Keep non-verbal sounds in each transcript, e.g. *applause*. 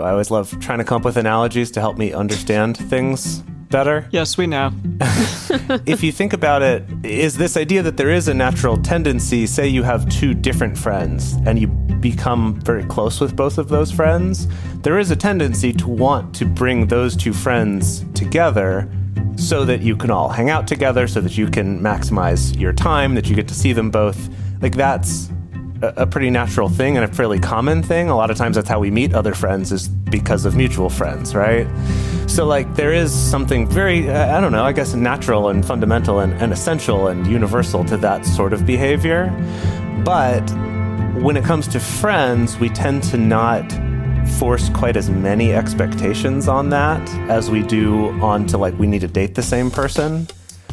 I always love trying to come up with analogies to help me understand things better. Yes, we know. *laughs* if you think about it, is this idea that there is a natural tendency, say you have two different friends and you become very close with both of those friends, there is a tendency to want to bring those two friends together so that you can all hang out together, so that you can maximize your time, that you get to see them both. Like that's a, pretty natural thing and a fairly common thing. A lot of times that's how we meet other friends is because of mutual friends, right? So, like, there is something very, I don't know, I guess natural and fundamental and, and essential and universal to that sort of behavior. But when it comes to friends, we tend to not force quite as many expectations on that as we do on to like we need to date the same person.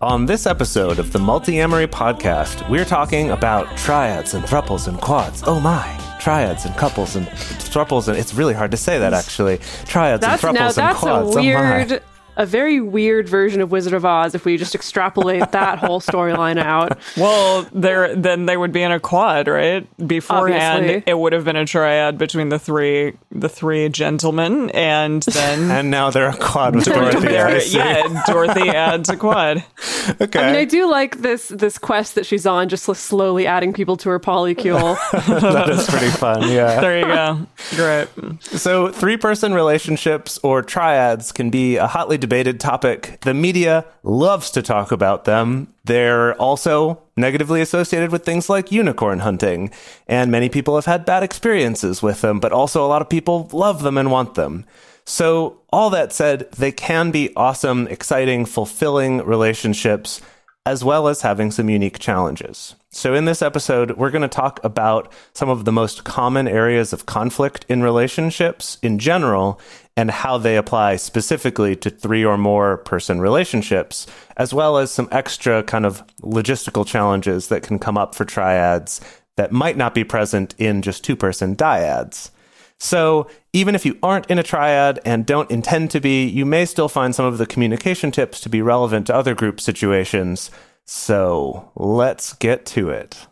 On this episode of the Multiamory podcast, we're talking about triads and thruples and quads. Oh my! Triads and couples and thruples and it's really hard to say that actually. Triads that's, and thruples now, and quads. Oh a weird, oh a very weird version of Wizard of Oz if we just extrapolate *laughs* that whole storyline out. Well, there then they would be in a quad, right? Beforehand, Obviously. it would have been a triad between the three the three gentlemen, and then *laughs* and now they're a quad with *laughs* Dorothy. yeah, Dorothy adds a quad. Okay. I mean, I do like this this quest that she's on, just slowly adding people to her polycule. that is pretty fun. Yeah. There you go. Great. So, three person relationships or triads can be a hotly debated topic. The media loves to talk about them. They're also negatively associated with things like unicorn hunting, and many people have had bad experiences with them, but also a lot of people love them and want them. So, all that said, they can be awesome, exciting, fulfilling relationships, as well as having some unique challenges. So, in this episode, we're going to talk about some of the most common areas of conflict in relationships in general and how they apply specifically to three or more person relationships, as well as some extra kind of logistical challenges that can come up for triads that might not be present in just two person dyads. So, even if you aren't in a triad and don't intend to be, you may still find some of the communication tips to be relevant to other group situations. So, let's get to it.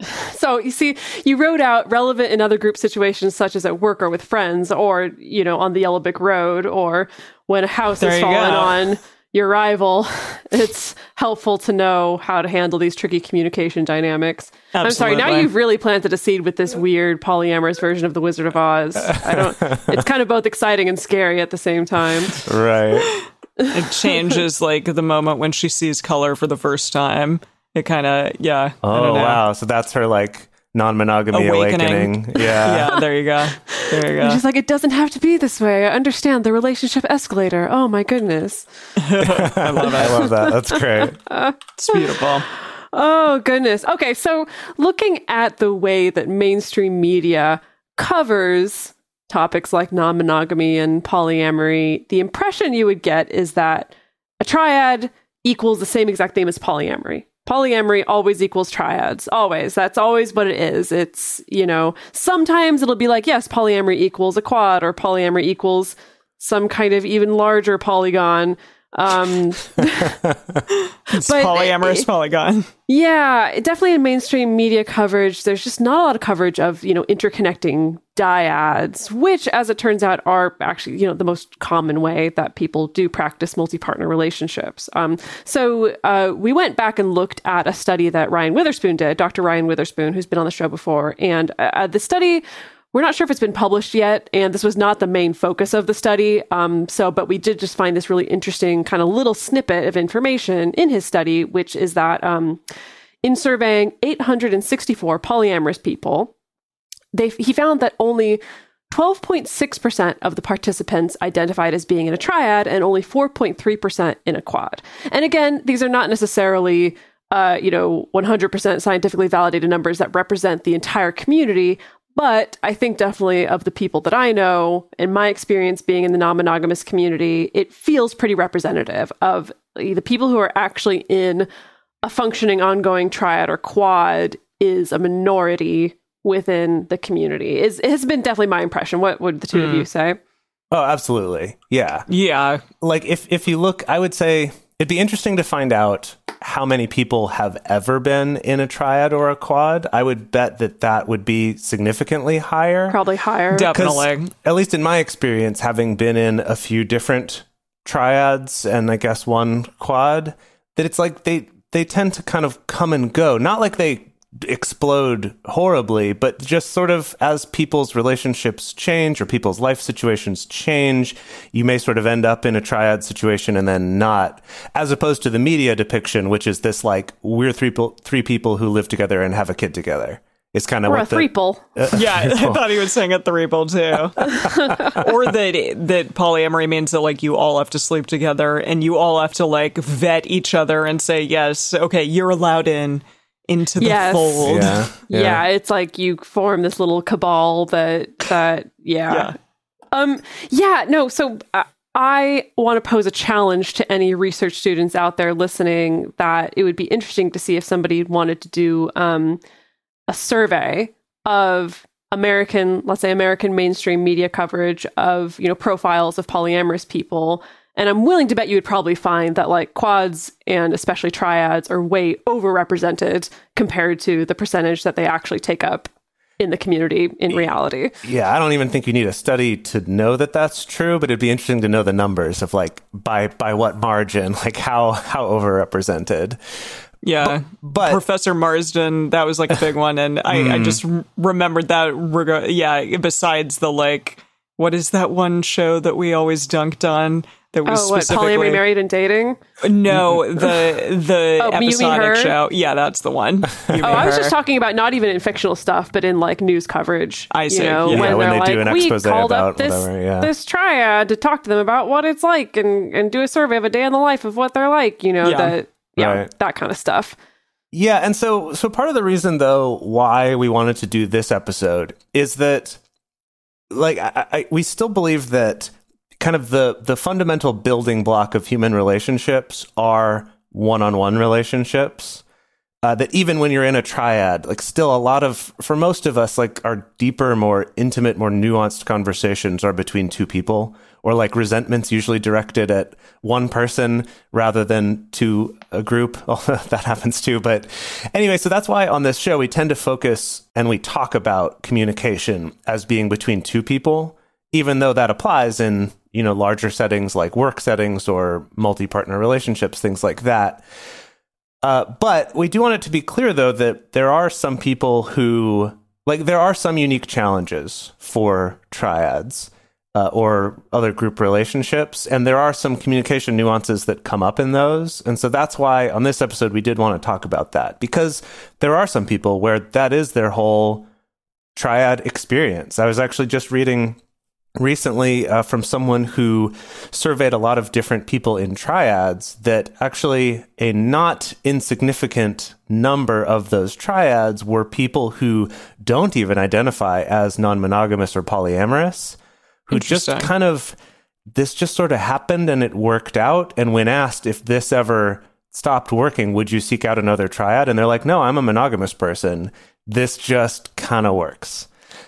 *laughs* So you see, you wrote out relevant in other group situations such as at work or with friends, or you know, on the Yellow Brick Road, or when a house there has fallen go. on your rival. *laughs* It's helpful to know how to handle these tricky communication dynamics. Absolutely. I'm sorry. Now you've really planted a seed with this weird polyamorous version of the Wizard of Oz. I don't. *laughs* it's kind of both exciting and scary at the same time. Right. it changes like the moment when she sees color for the first time it kind of yeah. Oh wow! So that's her like non-monogamy awakening. awakening. *laughs* Yeah, yeah. There you go. There you go. she's like, it doesn't have to be this way. I understand the relationship escalator. Oh my goodness. *laughs* I love *laughs* it. I love that. That's great. it's beautiful. Oh goodness. Okay, so looking at the way that mainstream media covers topics like non-monogamy and polyamory, the impression you would get is that a triad equals the same exact thing as polyamory polyamory always equals triads. Always. That's always what it is. It's you know sometimes it'll be like yes polyamory equals a quad or polyamory equals some kind of even larger polygon um *laughs* polyamorous it, polygon. Yeah definitely in mainstream media coverage there's just not a lot of coverage of you know interconnecting dyads which as it turns out are actually you know the most common way that people do practice multi-partner relationships. Um, so uh, we went back and looked at a study that ryan witherspoon did dr ryan witherspoon who's been on the show before and uh, the study we're not sure if it's been published yet, and this was not the main focus of the study. Um, so, but we did just find this really interesting kind of little snippet of information in his study, which is that um, in surveying 864 polyamorous people, they he found that only 12.6% of the participants identified as being in a triad and only 4.3% in a quad. And again, these are not necessarily uh, you know, 100% scientifically validated numbers that represent the entire community. But I think definitely of the people that I know, in my experience being in the non monogamous community, it feels pretty representative of the people who are actually in a functioning, ongoing triad or quad is a minority within the community. Is it has been definitely my impression. What would the two mm. of you say? Oh, absolutely. Yeah. Yeah. Like if if you look, I would say it'd be interesting to find out how many people have ever been in a triad or a quad, I would bet that that would be significantly higher. Probably higher. Definitely. At least in my experience, having been in a few different triads and I guess one quad, that it's like they they tend to kind of come and go. Not like they explode horribly, but just sort of as people's relationships change or people's life situations change, you may sort of end up in a triad situation and then not, as opposed to the media depiction, which is this like we're three people, three people who live together and have a kid together. It's kind of or what a threeple. Uh, *laughs* yeah, I thought he was saying a threeple too. *laughs* or that that polyamory means that like you all have to sleep together and you all have to like vet each other and say yes, okay, you're allowed in into the yes. fold. Yeah. yeah. yeah, it's like you form this little cabal that that yeah. yeah. Um yeah, no, so uh, I want to pose a challenge to any research students out there listening that it would be interesting to see if somebody wanted to do um, a survey of American, let's say American mainstream media coverage of, you know, profiles of polyamorous people and I'm willing to bet you would probably find that like quads and especially triads are way overrepresented compared to the percentage that they actually take up in the community in reality. Yeah, I don't even think you need a study to know that that's true, but it'd be interesting to know the numbers of like by by what margin, *laughs* like how how overrepresented. Yeah, but, but, Professor Marsden, that was like a big *laughs* one, and I, mm. I just remembered that. Reg- yeah, besides the like, what is that one show that we always dunked on? That was oh, what, polyamory, married, and dating. No, the the *laughs* oh, episodic show. Yeah, that's the one. *laughs* oh, I was just talking about not even in fictional stuff, but in like news coverage. I see. You know, yeah. when, yeah, when they like, do an we expose called about up this, whatever, yeah. this triad to talk to them about what it's like and and do a survey of a day in the life of what they're like. You know, yeah. that yeah, right. that kind of stuff. Yeah, and so so part of the reason though why we wanted to do this episode is that like I, I, we still believe that kind of the the fundamental building block of human relationships are one-on-one relationships uh, that even when you're in a triad like still a lot of for most of us like our deeper more intimate more nuanced conversations are between two people or like resentments usually directed at one person rather than to a group. *laughs* Although that happens too but anyway so that's why on this show we tend to focus and we talk about communication as being between two people even though that applies in you know larger settings like work settings or multi-partner relationships things like that. Uh, but we do want it to be clear though that there are some people who like there are some unique challenges for triads uh, or other group relationships and there are some communication nuances that come up in those. And so that's why on this episode we did want to talk about that because there are some people where that is their whole triad experience. I was actually just reading recently uh, from someone who surveyed a lot of different people in triads that actually a not insignificant number of those triads were people who don't even identify as non-monogamous or polyamorous who just kind of this just sort of happened and it worked out. And when asked if this ever stopped working would you seek out another triad? And they're like no i'm a monogamous person. This just kind of works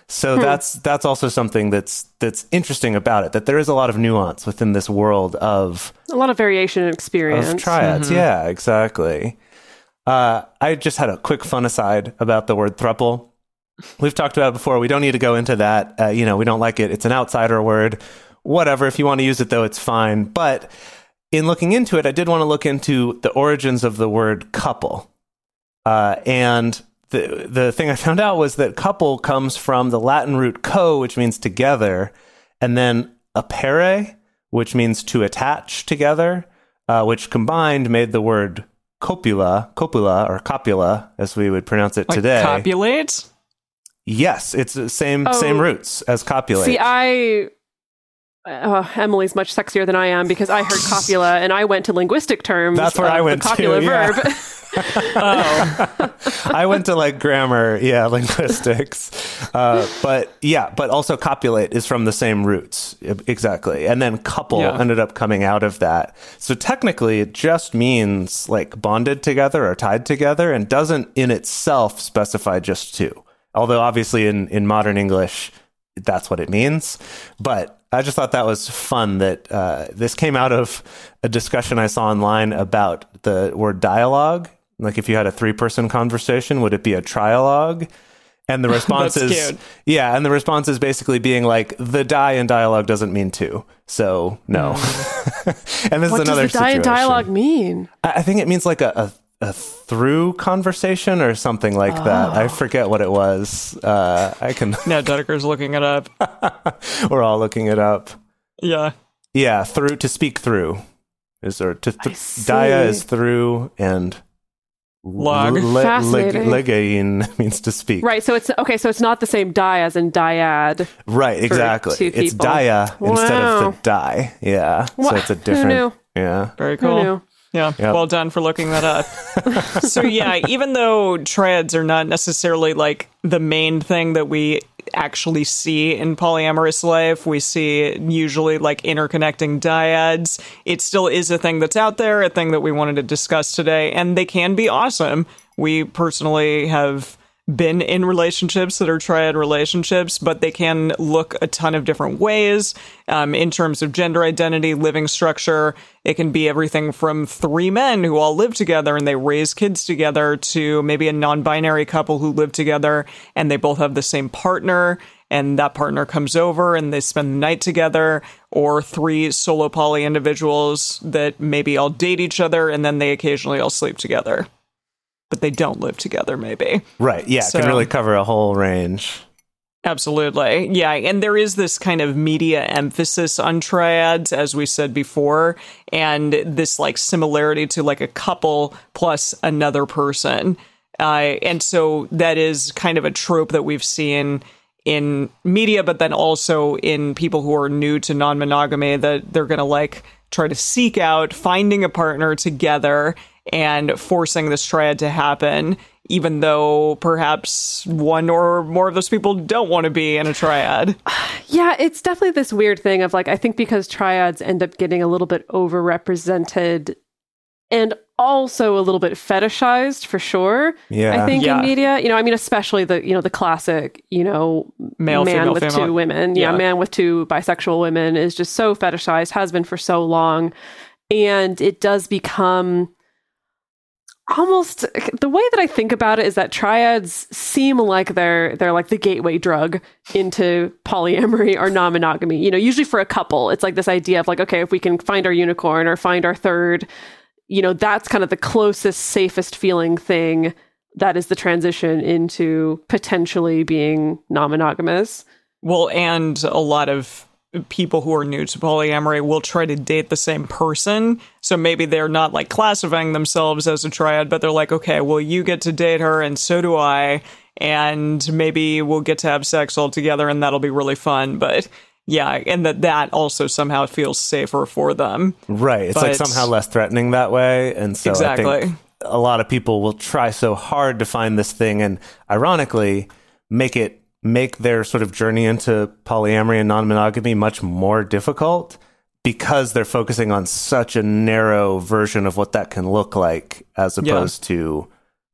so hmm. that's that's also something that's that's interesting about it that there is a lot of nuance within this world of a lot of variation in experience of triads. Mm-hmm. Yeah, exactly. Uh, I just had a quick fun aside about the word thruple. We've talked about it before. We don't need to go into that. Uh, you know, we don't like it. It's an outsider word. Whatever. If you want to use it, though, it's fine. But in looking into it, I did want to look into the origins of the word couple. Uh, and the the thing I found out was that couple comes from the Latin root co, which means together, and then appare, which means to attach together, uh, which combined made the word copula, copula or copula, as we would pronounce it like today. Copulate. Yes, it's the same oh, same roots as copulate. See, I uh, Emily's much sexier than I am because I heard copula and I went to linguistic terms. That's where I went the copula verb. Yeah. *laughs* oh, *laughs* I went to like grammar, yeah, *laughs* linguistics. Uh, but yeah, but also copulate is from the same roots. Exactly. And then couple Yeah. ended up coming out of that. So technically it just means like bonded together or tied together and doesn't in itself specify just two. Although obviously in, in modern English, that's what it means. But I just thought that was fun that uh, this came out of a discussion I saw online about the word dialogue. Like if you had a three person conversation, would it be a trialogue? And the *laughs* response is cute. yeah, and the response is basically being like the die in dialogue doesn't mean two, so no. *laughs* and this What is does another the die situation. in dialogue mean? I I think it means like a, a, a through conversation or something like that. Oh. I forget what it was. Uh, I can. now Dedeker's looking it up. *laughs* we're all looking it up. Yeah. Yeah, through to speak through is or to th- dia is through and Log. le- Fascinating. legein *laughs* means to speak. Right. So it's okay. So it's not the same die as in dyad. Right, exactly. It's people. dia instead of the die. Yeah. Wha- So it's a who different. knew? Yeah. Very Who cool. knew? Yeah, Yep. well done for looking that up. *laughs* so yeah, even though triads are not necessarily like the main thing that we actually see in polyamorous life, we see usually like interconnecting dyads. It still is a thing that's out there, a thing that we wanted to discuss today, and they can be awesome. We personally have been in relationships that are triad relationships, but they can look a ton of different ways um, in terms of gender identity, living structure. It can be everything from three men who all live together and they raise kids together to maybe a non binary couple who live together and they both have the same partner. And that partner comes over and they spend the night together, or three solo poly individuals that maybe all date each other and then they occasionally all sleep together. But they don't live together, maybe. Right. Yeah. It can really cover a whole range. Absolutely. Yeah. And there is this kind of media emphasis on triads, as we said before, and this like similarity to like a couple plus another person. Uh, and so that is kind of a trope that we've seen in media, but then also in people who are new to non monogamy that they're going to like try to seek out finding a partner together and forcing this triad to happen, even though perhaps one or more of those people don't want to be in a triad. Yeah, it's definitely this weird thing of like I think because triads end up getting a little bit overrepresented and also a little bit fetishized for sure. Yeah. I think Yeah. in media, you know, I mean, especially the you know the classic, you know, Male, man female, with female. two women, yeah, Yeah. man with two bisexual women is just so fetishized, has been for so long, and it does become almost the way that I think about it is that triads seem like they're they're like the gateway drug into polyamory or non-monogamy. You know, usually for a couple, it's like this idea of like, okay, if we can find our unicorn or find our third, you know, that's kind of the closest, safest feeling thing that is the transition into potentially being non-monogamous. Well, and a lot of people who are new to polyamory will try to date the same person. So maybe they're not like classifying themselves as a triad, but they're like, okay, well, you get to date her and so do I. And maybe we'll get to have sex all together and that'll be really fun. But yeah, and that that also somehow feels safer for them. Right. It's like somehow less threatening that way. And so I Exactly. a lot of people will try so hard to find this thing and ironically make it make their sort of journey into polyamory and non-monogamy much more difficult because they're focusing on such a narrow version of what that can look like as Yeah. opposed to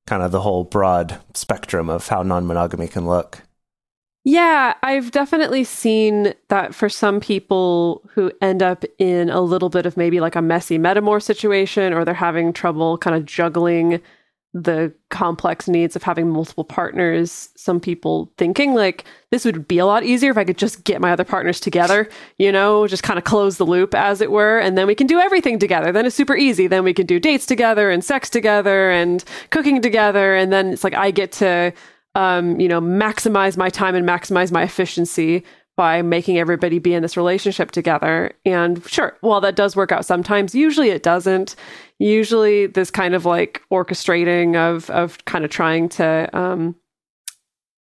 kind of the whole broad spectrum of how non-monogamy can look. Yeah, I've definitely seen that for some people who end up in a little bit of maybe like a messy metamor situation or they're having trouble kind of juggling the complex needs of having multiple partners. Some people thinking like this would be a lot easier if I could just get my other partners together, you know, just kind of close the loop as it were, and then we can do everything together. Then it's super easy. Then we can do dates together and sex together and cooking together. And then it's like I get to um, you know, maximize my time and maximize my efficiency by making everybody be in this relationship together. And sure, while that does work out sometimes, usually it doesn't. Usually this kind of like orchestrating of of kind of trying to um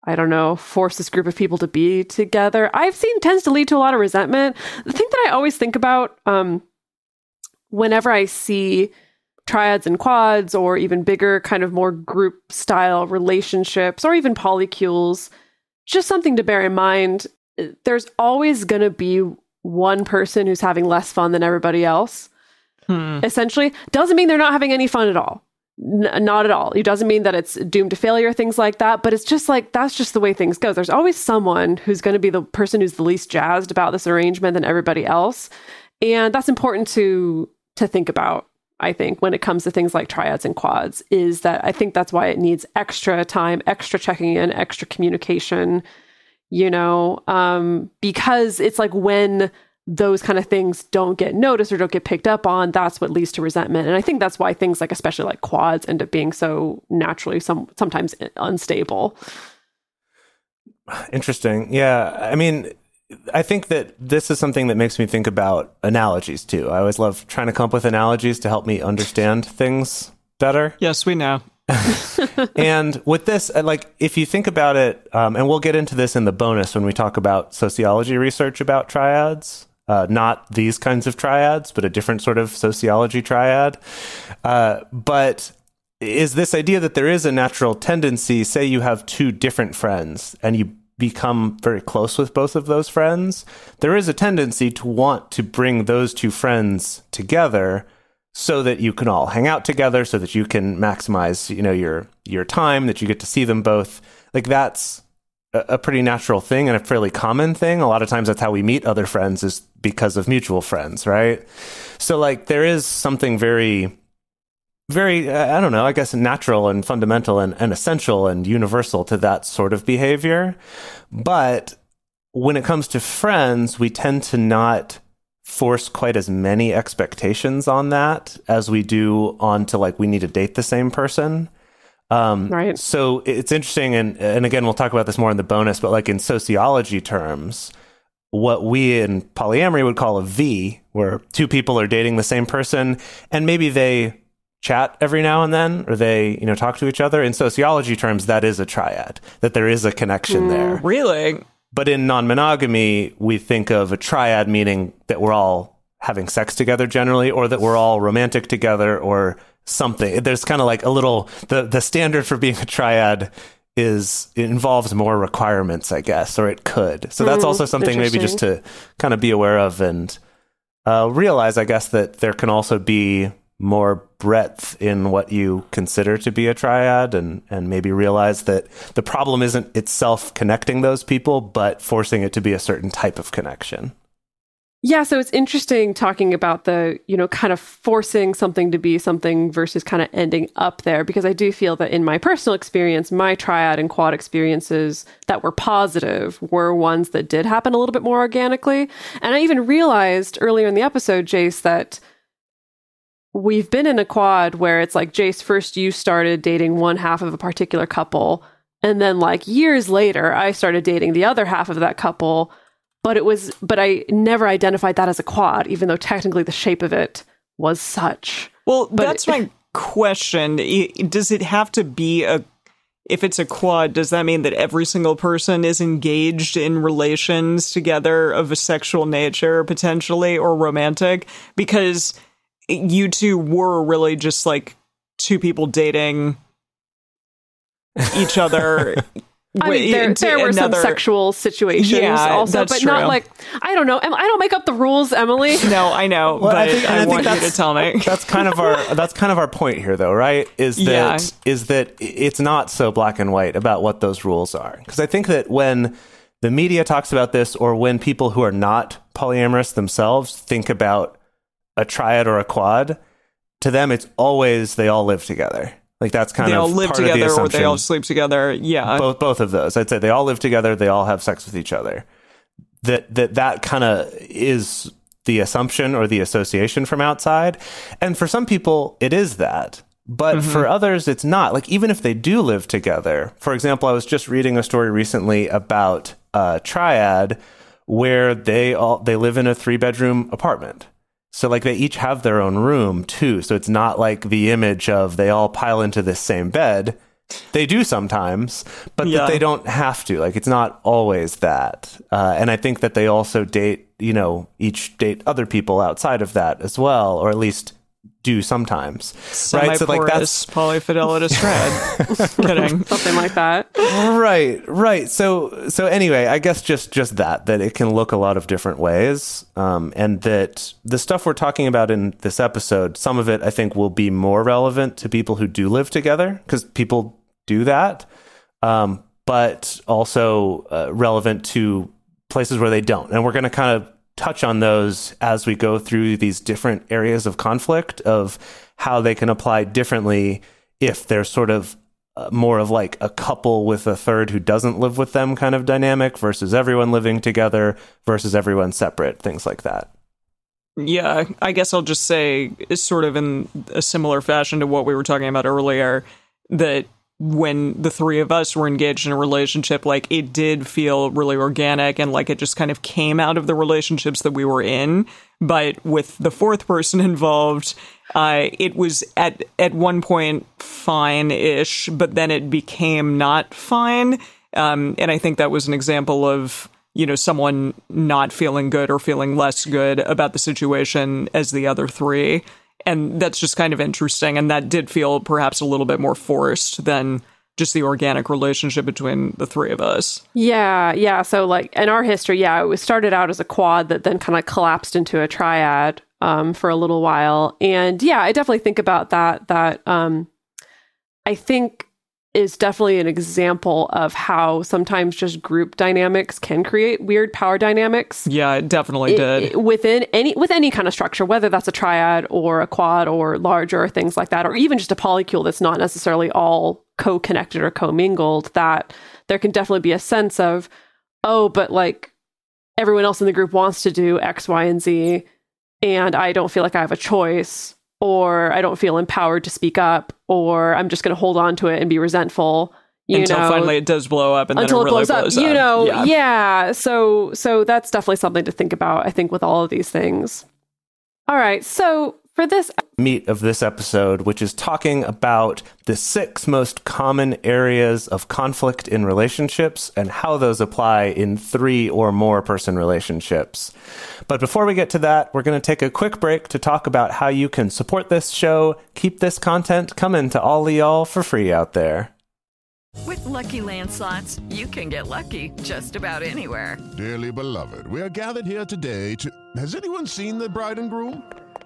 I don't know, force this group of people to be together. I've seen tends to lead to a lot of resentment. The thing that I always think about um whenever I see triads and quads, or even bigger, kind of more group style relationships, or even polycules, just something to bear in mind. There's always going to be one person who's having less fun than everybody else. Hmm. Essentially, doesn't mean they're not having any fun at all. N- not at all. It doesn't mean that it's doomed to failure, things like that. But it's just like that's just the way things go. There's always someone who's going to be the person who's the least jazzed about this arrangement than everybody else, and that's important to to think about. I think when it comes to things like triads and quads, is that I think that's why it needs extra time, extra checking in, extra communication. You know, um, because it's like when those kind of things don't get noticed or don't get picked up on, that's what leads to resentment. And I think that's why things like, especially like quads, end up being so naturally some sometimes unstable. Interesting. Yeah. I mean, I think that this is something that makes me think about analogies too. I always love trying to come up with analogies to help me understand things better. Yes, we know. *laughs* and with this, uh, like, if you think about it, um, and we'll get into this in the bonus when we talk about sociology research about triads, uh, not these kinds of triads, but a different sort of sociology triad. Uh, but is this idea that there is a natural tendency, say you have two different friends and you become very close with both of those friends, there is a tendency to want to bring those two friends together so that you can all hang out together so that you can maximize you know your your time that you get to see them both like that's a, pretty natural thing and a fairly common thing. A lot of times that's how we meet other friends is because of mutual friends, right? So like there is something very very I don't know, I guess natural and fundamental and, and essential and universal to that sort of behavior. But when it comes to friends, we tend to not force quite as many expectations on that as we do on to like we need to date the same person. Um, right. So it's interesting, and and again, we'll talk about this more in the bonus. But like in sociology terms, what we in polyamory would call a V, where two people are dating the same person, and maybe they chat every now and then, or they you know talk to each other. In sociology terms, that is a triad. That there is a connection mm, there. Really. But in non-monogamy, we think of a triad meaning that we're all having sex together generally, or that we're all romantic together, or something. There's kind of like a little the the standard for being a triad is it involves more requirements, I guess, or it could. So that's mm, also something maybe just to kind of be aware of and uh, realize, I guess, that there can also be more breadth in what you consider to be a triad and and maybe realize that the problem isn't itself connecting those people but forcing it to be a certain type of connection yeah, so it's interesting talking about the, you know, kind of forcing something to be something versus kind of ending up there because I do feel that in my personal experience, my triad and quad experiences that were positive were ones that did happen a little bit more organically. And I even realized earlier in the episode, Jase, that we've been in a quad where it's like, Jase, first you started dating one half of a particular couple. And then, like, years later, I started dating the other half of that couple but it was but I never identified that as a quad, even though technically the shape of it was such. Well, but that's it, my *laughs* question. Does it have to be a if it's a quad, does that mean that every single person is engaged in relations together of a sexual nature, potentially, or romantic? Because you two were really just like two people dating each other *laughs* I mean, there, there were another, some sexual situations yeah, also, but true. not like I don't know. I don't make up the rules, Emily. *laughs* No, I know, well, but I, think, I, I want you to tell me. *laughs* That's kind of our that's kind of our point here, though, right? Is that yeah. is that it's not so black and white about what those rules are? Because I think that when the media talks about this, or when people who are not polyamorous themselves think about a triad or a quad, to them it's always they all live together like that's kind they of they all live together or they all sleep together. Yeah, both both of those. I'd say they all live together. They all have sex with each other. That that that kind of is the assumption or the association from outside. And for some people, it is that. But mm-hmm. for others, it's not. Like, even if they do live together, for example, I was just reading a story recently about a triad where they all they live in a three bedroom apartment so like they each have their own room too. So it's not like the image of they all pile into this same bed. They do sometimes, but yeah. that they don't have to. Like it's not always that. Uh, and I think that they also date, you know, each date other people outside of that as well, or at least do sometimes. Right. So like that's polyfidelitous thread. *laughs* Kidding. Something like that. Right. Right. So so anyway, I guess just just that that it can look a lot of different ways, um, and that the stuff we're talking about in this episode, some of it I think will be more relevant to people who do live together because people do that, um, but also uh, relevant to places where they don't, and we're going to kind of touch on those as we go through these different areas of conflict of how they can apply differently if they're sort of uh, more of like a couple with a third who doesn't live with them kind of dynamic versus everyone living together versus everyone separate, things like that. Yeah, I guess I'll just say, sort of in a similar fashion to what we were talking about earlier, that when the three of us were engaged in a relationship, like it did feel really organic and like it just kind of came out of the relationships that we were in. But with the fourth person *laughs* involved, uh, it was at at one point fine-ish, but then it became not fine. Um, and I think that was an example of you know someone not feeling good or feeling less good about the situation as the other three and that's just kind of interesting and that did feel perhaps a little bit more forced than just the organic relationship between the three of us. Yeah, yeah. So like in our history, yeah, it was started out as a quad that then kind of collapsed into a triad um, for a little while. And yeah, I definitely think about that. That um, I think is definitely an example of how sometimes just group dynamics can create weird power dynamics. Yeah, it definitely It- did. it- within any with any kind of structure, whether that's a triad or a quad or larger or things like that, or even just a polycule that's not necessarily all co-connected or commingled. That there can definitely be a sense of, oh, but like everyone else in the group wants to do X, Y, and Z, and I don't feel like I have a choice, or I don't feel empowered to speak up, or I'm just going to hold on to it and be resentful. You until know, finally it does blow up and until then it it really blows up. blows You know, yeah. yeah. So so that's definitely something to think about. I think with all of these things. All right. So for this, meat of this episode, which is talking about the six most common areas of conflict in relationships and how those apply in three or more person relationships. But before we get to that, we're going to take a quick break to talk about how you can support this show, keep this content coming to all of y'all for free out there. With Lucky Land slots, you can get lucky just about anywhere. Dearly beloved, we are gathered here today to. Has anyone seen the bride and groom?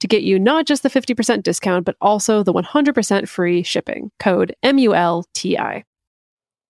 to get you not just the 50% discount, but also the 100% free shipping. Code M U L T I.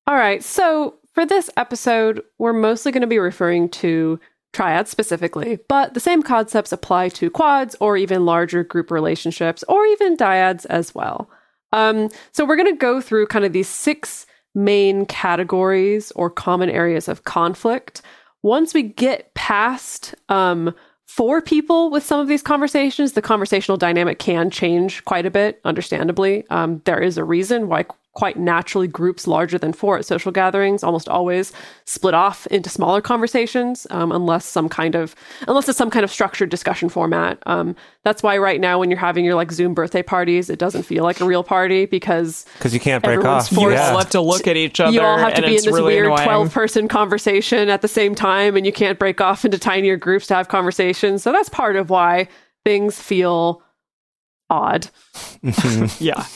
All right, so for this episode, we're mostly going to be referring to triads specifically, but the same concepts apply to quads or even larger group relationships or even dyads as well. Um, so we're going to go through kind of these six main categories or common areas of conflict. once we get past um, four people with some of these conversations, the conversational dynamic can change quite a bit, understandably. Um, there is a reason why quite naturally groups larger than four at social gatherings almost always split off into smaller conversations um, unless some kind of unless it's some kind of structured discussion format um, that's why right now when you're having your like zoom birthday parties it doesn't feel like a real party because because you can't break Everyone's off. You forced Yeah. all have to look at each other. you all have to be in this really weird annoying. 12 person conversation at the same time and you can't break off into tinier groups to have conversations so that's part of why things feel odd *laughs* Yeah. *laughs*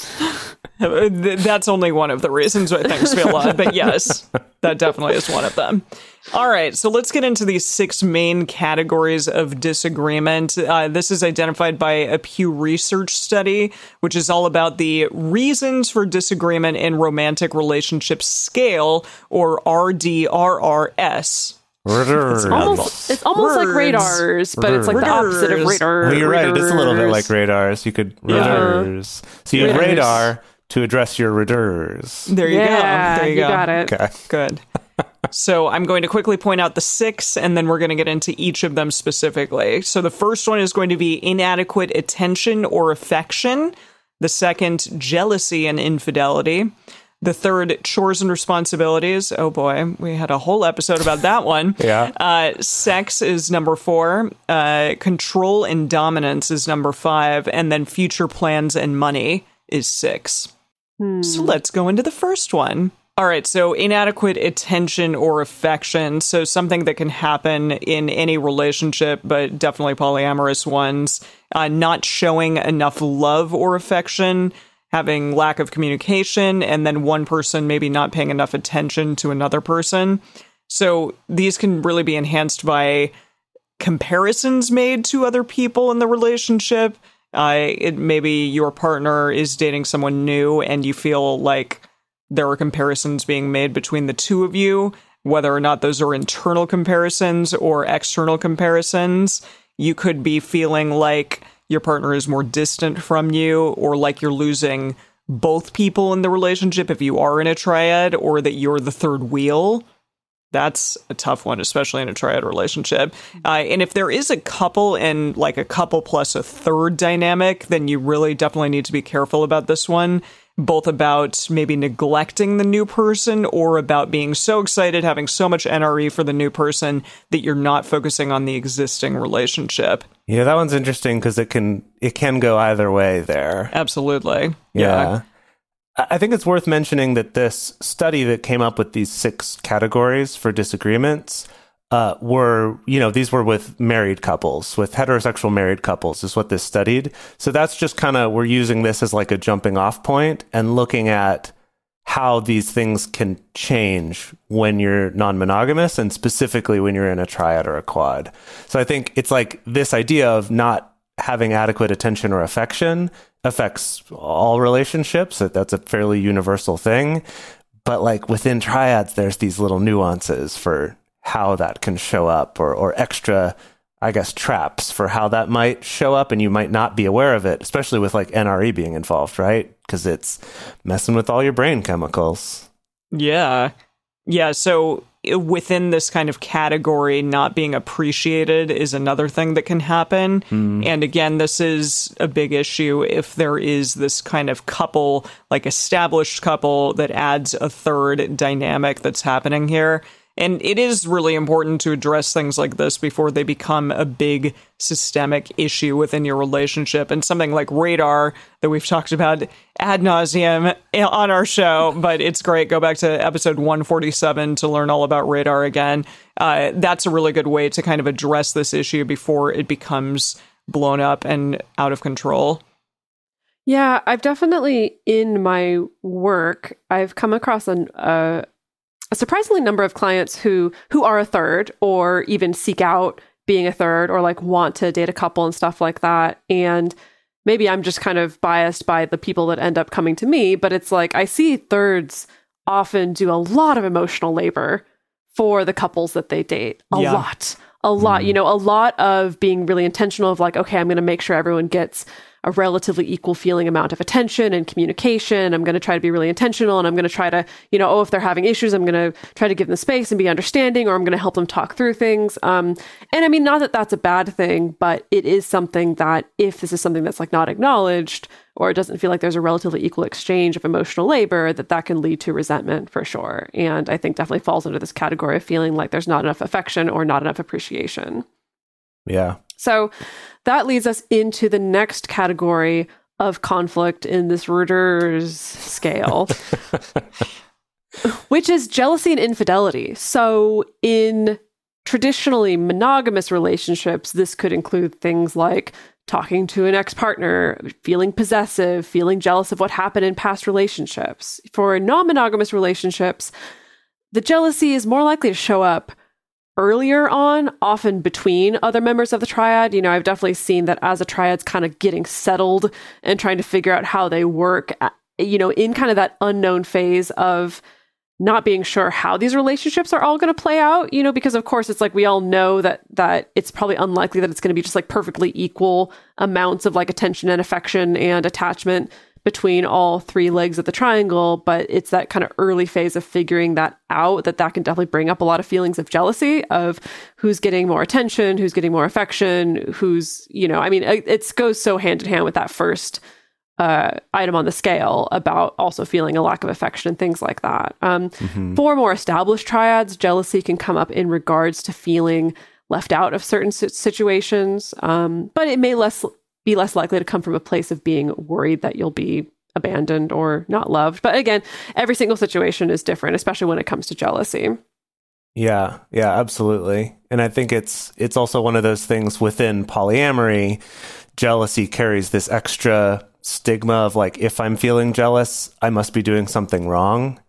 Th- That's only one of the reasons why things feel odd, but yes, that definitely is one of them. All right, so let's get into these six main categories of disagreement. Uh, this is identified by a Pew Research study, which is all about the reasons for disagreement in romantic relationships scale, or RDRRS. Radars. almost it's almost like radars but it's like the opposite of Radars. radar Well, you're right. It is a little bit like radars. You could Yeah. radars. So you have radar to address your radars. There you yeah go. There you, you go. got it Okay. Good. *laughs* so I'm going to quickly point out the six, and then we're going to get into each of them specifically. So the first one is going to be inadequate attention or affection. The second, jealousy and infidelity. The third, chores and responsibilities. Oh boy, we had a whole episode about that one. *laughs* Yeah. Uh, sex is number four. Uh, control and dominance is number five. And then future plans and money is six. So let's go into the first one. All right, so inadequate attention or affection. So something that can happen in any relationship, but definitely polyamorous ones. Uh, not showing enough love or affection, having lack of communication, and then one person maybe not paying enough attention to another person. So these can really be enhanced by comparisons made to other people in the relationship. Uh, it maybe your partner is dating someone new, and you feel like there are comparisons being made between the two of you, whether or not those are internal comparisons or external comparisons. You could be feeling like your partner is more distant from you, or like you're losing both people in the relationship if you are in a triad, or that you're the third wheel that's a tough one, especially in a triad relationship. Uh, and if there is a couple and like a couple plus a third dynamic, then you really definitely need to be careful about this one, both about maybe neglecting the new person or about being so excited, having so much NRE for the new person that you're not focusing on the existing relationship. Yeah, that one's interesting because it can it can go either way there. Absolutely. Yeah. I I think it's worth mentioning that this study that came up with these six categories for disagreements uh, were, you know, these were with married couples, with heterosexual married couples, is what this studied. So that's just kind of, we're using this as like a jumping off point and looking at how these things can change when you're non monogamous and specifically when you're in a triad or a quad. So I think it's like this idea of not having adequate attention or affection affects all relationships. That's a fairly universal thing. But like within triads, there's these little nuances for how that can show up or, or extra, I guess, traps for how that might show up and you might not be aware of it, especially with like NRE being involved, right? Because it's messing with all your brain chemicals. Yeah. Yeah. So uh, within this kind of category, not being appreciated is another thing that can happen. Hmm. And again, this is a big issue if there is this kind of couple, like established couple, that adds a third dynamic that's happening here. And it is really important to address things like this before they become a big systemic issue within your relationship. And something like radar that we've *laughs* talked about ad nauseum on our show, but it's great. Go back to episode 147 to learn all about radar again. Uh, that's a really good way to kind of address this issue before it becomes blown up and out of control. Yeah, I've definitely in my work, I've come across an, uh, a surprisingly number of clients who who are a third or even seek out being a third or like want to date a couple and stuff like that. And maybe I'm just kind of biased by the people that end up coming to me, but it's like I see thirds often do a lot of emotional labor for the couples that they date. A Yeah. lot. A lot. You mm-hmm. know, a lot of being really intentional of like, okay, I'm going to make sure everyone gets a relatively equal feeling amount of attention and communication. I'm going to try to be really intentional and I'm going to try to, you know, oh, if they're having issues, I'm going to try to give them space and be understanding or I'm going to help them talk through things. Um, and I mean, not that that's a bad thing, but it is something that if this is something that's like not acknowledged or it doesn't feel like there's a relatively equal exchange of emotional labor, that that can lead to resentment for sure. And I think definitely falls under this category of feeling like there's not enough affection or not enough appreciation. Yeah. So that leads us into the next category of conflict in this Reuters scale, *laughs* which is jealousy and infidelity. So in traditionally monogamous relationships, this could include things like talking to an ex partner, feeling possessive, feeling jealous of what happened in past relationships. For non monogamous relationships, the jealousy is more likely to show up earlier on, often between other members of the triad. You know, I've definitely seen that as a triad's kind of getting settled and trying to figure out how they work, uh, you know, in kind of that unknown phase of not being sure how these relationships are all going to play out you know because of course it's like we all know that that it's probably unlikely that it's going to be just like perfectly equal amounts of like attention and affection and attachment between all three legs of the triangle but it's that kind of early phase of figuring that out that that can definitely bring up a lot of feelings of jealousy of who's getting more attention who's getting more affection who's you know i mean it, it goes so hand in hand with that first uh, item on the scale about also feeling a lack of affection and things like that. Um, mm-hmm. For more established triads, jealousy can come up in regards to feeling left out of certain situations, um, but it may less be less likely to come from a place of being worried that you'll be abandoned or not loved. But again, every single situation is different, especially when it comes to jealousy. Yeah, yeah, absolutely. And I think it's it's also one of those things within polyamory, jealousy carries this extra stigma of like if I'm feeling jealous, I must be doing something wrong.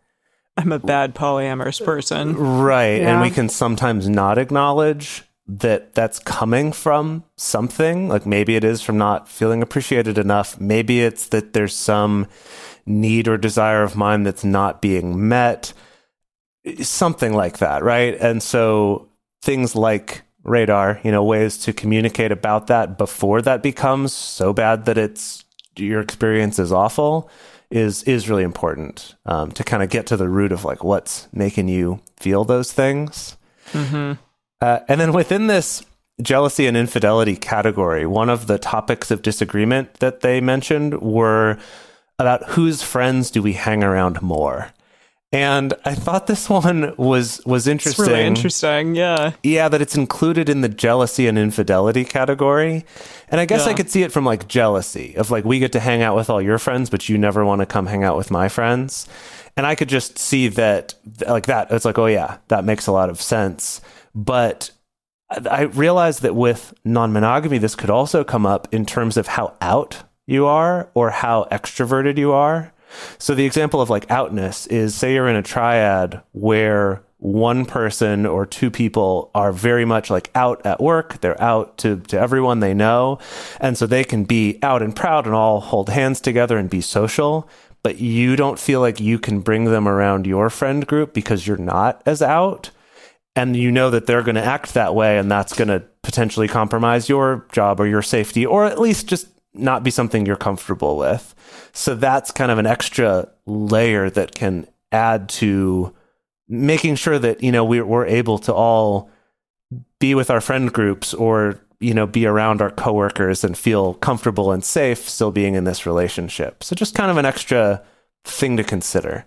I'm a bad polyamorous person. Right. Yeah. And we can sometimes not acknowledge that that's coming from something. Like maybe it is from not feeling appreciated enough. Maybe it's that there's some need or desire of mine that's not being met. Something like that. Right. And so things like radar, you know, ways to communicate about that before that becomes so bad that it's your experience is awful is is really important um, to kind of get to the root of like what's making you feel those things. Mm-hmm. Uh, and then within this jealousy and infidelity category, one of the topics of disagreement that they mentioned were about whose friends do we hang around more. And I thought this *laughs* one was was interesting. It's really interesting, yeah. Yeah, that it's included in the jealousy and infidelity category. And I guess yeah. I could see it from like jealousy of like we get to hang out with all your friends, but you never want to come hang out with my friends. And I could just see that like that. It's like, oh yeah, that makes a lot of sense. But I realized that with non-monogamy, this could also come up in terms of how out you are or how extroverted you are. So the example of like outness is say you're in a triad where one person or two people are very much like out at work. They're out to, to everyone they know. And so they can be out and proud and all hold hands together and be social. But you don't feel like you can bring them around your friend group because you're not as out. And you know that they're going to act that way and that's going to potentially compromise your job or your safety or at least just not be something you're comfortable with. So that's kind of an extra layer that can add to making sure that, you know, we're, we're able to all be with our friend groups or, you know, be around our coworkers and feel comfortable and safe still being in this relationship. So just kind of an extra thing to consider.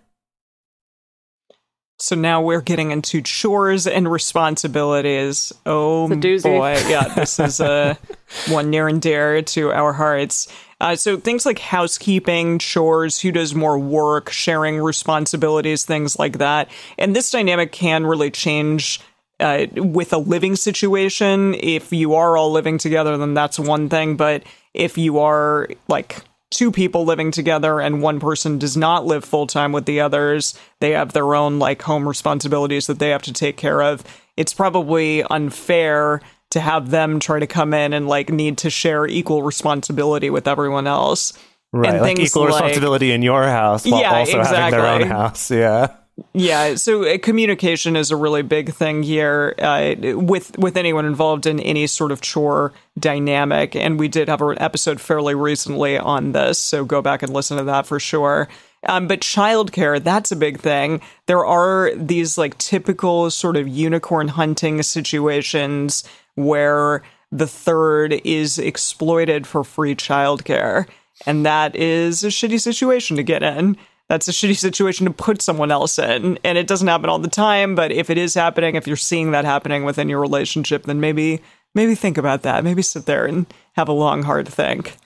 So now we're getting into chores and responsibilities. Oh boy, yeah, this is uh, *laughs* one near and dear to our hearts. Uh, so things like housekeeping, chores, who does more work, sharing responsibilities, things like that. And this dynamic can really change uh, with a living situation. If you are all living together, then that's one thing. But if you are like two people living together and one person does not live full time with the others, they have their own like home responsibilities that they have to take care of. It's probably unfair to have them try to come in and like need to share equal responsibility with everyone else. Right, and like equal like, responsibility in your house while yeah, also exactly. having their own house. Yeah. Yeah, so uh, communication is a really big thing here uh, with with anyone involved in any sort of chore dynamic, and we did have an episode fairly recently on this, so go back and listen to that for sure. Um, but childcare, that's a big thing. There are these like typical sort of unicorn hunting situations where the third is exploited for free childcare, and that is a shitty situation to get in that's a shitty situation to put someone else in. And it doesn't happen all the time, but if it is happening, if you're seeing that happening within your relationship, then maybe maybe think about that. Maybe sit there and have a long hard think.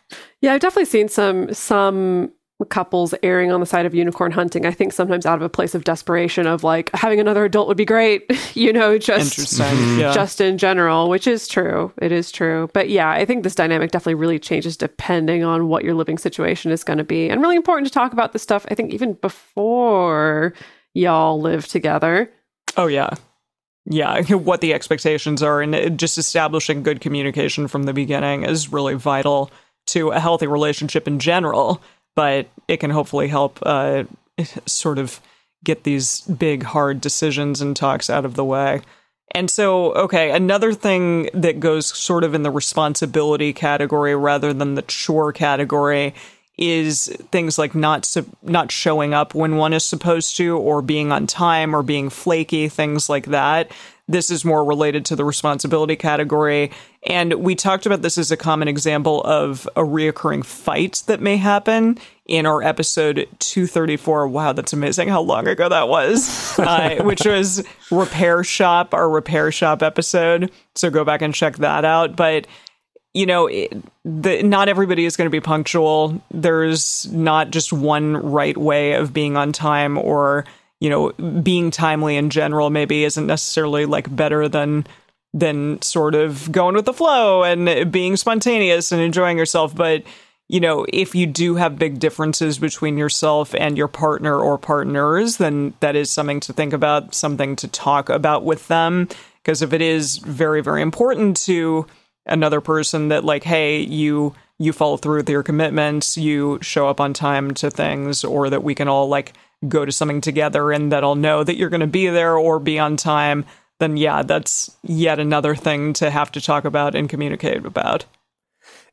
Yeah, I've definitely seen some some couples erring on the side of unicorn hunting. I think sometimes out of a place of desperation of like having another adult would be great, *laughs* you know, just Interesting. Mm-hmm. Yeah. just in general, which is true. It is true. But yeah, I think this dynamic definitely really changes depending on what your living situation is going to be. And really important to talk about this stuff, I think, even before y'all live together. Oh, yeah. Yeah, *laughs* what the expectations are, and uh, just establishing good communication from the beginning is really vital to a healthy relationship in general but it can hopefully help uh, sort of get these big, hard decisions and talks out of the way. And so, okay, another thing that goes sort of in the responsibility category rather than the chore category is things like not su- not showing up when one is supposed to or being on time or being flaky, things like that. This is more related to the responsibility category. And we talked about this as a common example of a reoccurring fight that may happen in our episode 234. Wow, that's amazing how long ago that was, *laughs* uh, which was Repair Shop, our Repair Shop episode. So go back and check that out. But you know, it, the, not everybody is going to be punctual. There's not just one right way of being on time or you know, being timely in general maybe isn't necessarily like better than than sort of going with the flow and being spontaneous and enjoying yourself. But you know, if you do have big differences between yourself and your partner or partners, then that is something to think about, something to talk about with them. Because if it is very, very important to another person that, like, hey, you you follow through with your commitments, you show up on time to things, or that we can all like go to something together and that I'll know that you're going to be there or be on time, then yeah, that's yet another thing to have to talk about and communicate about.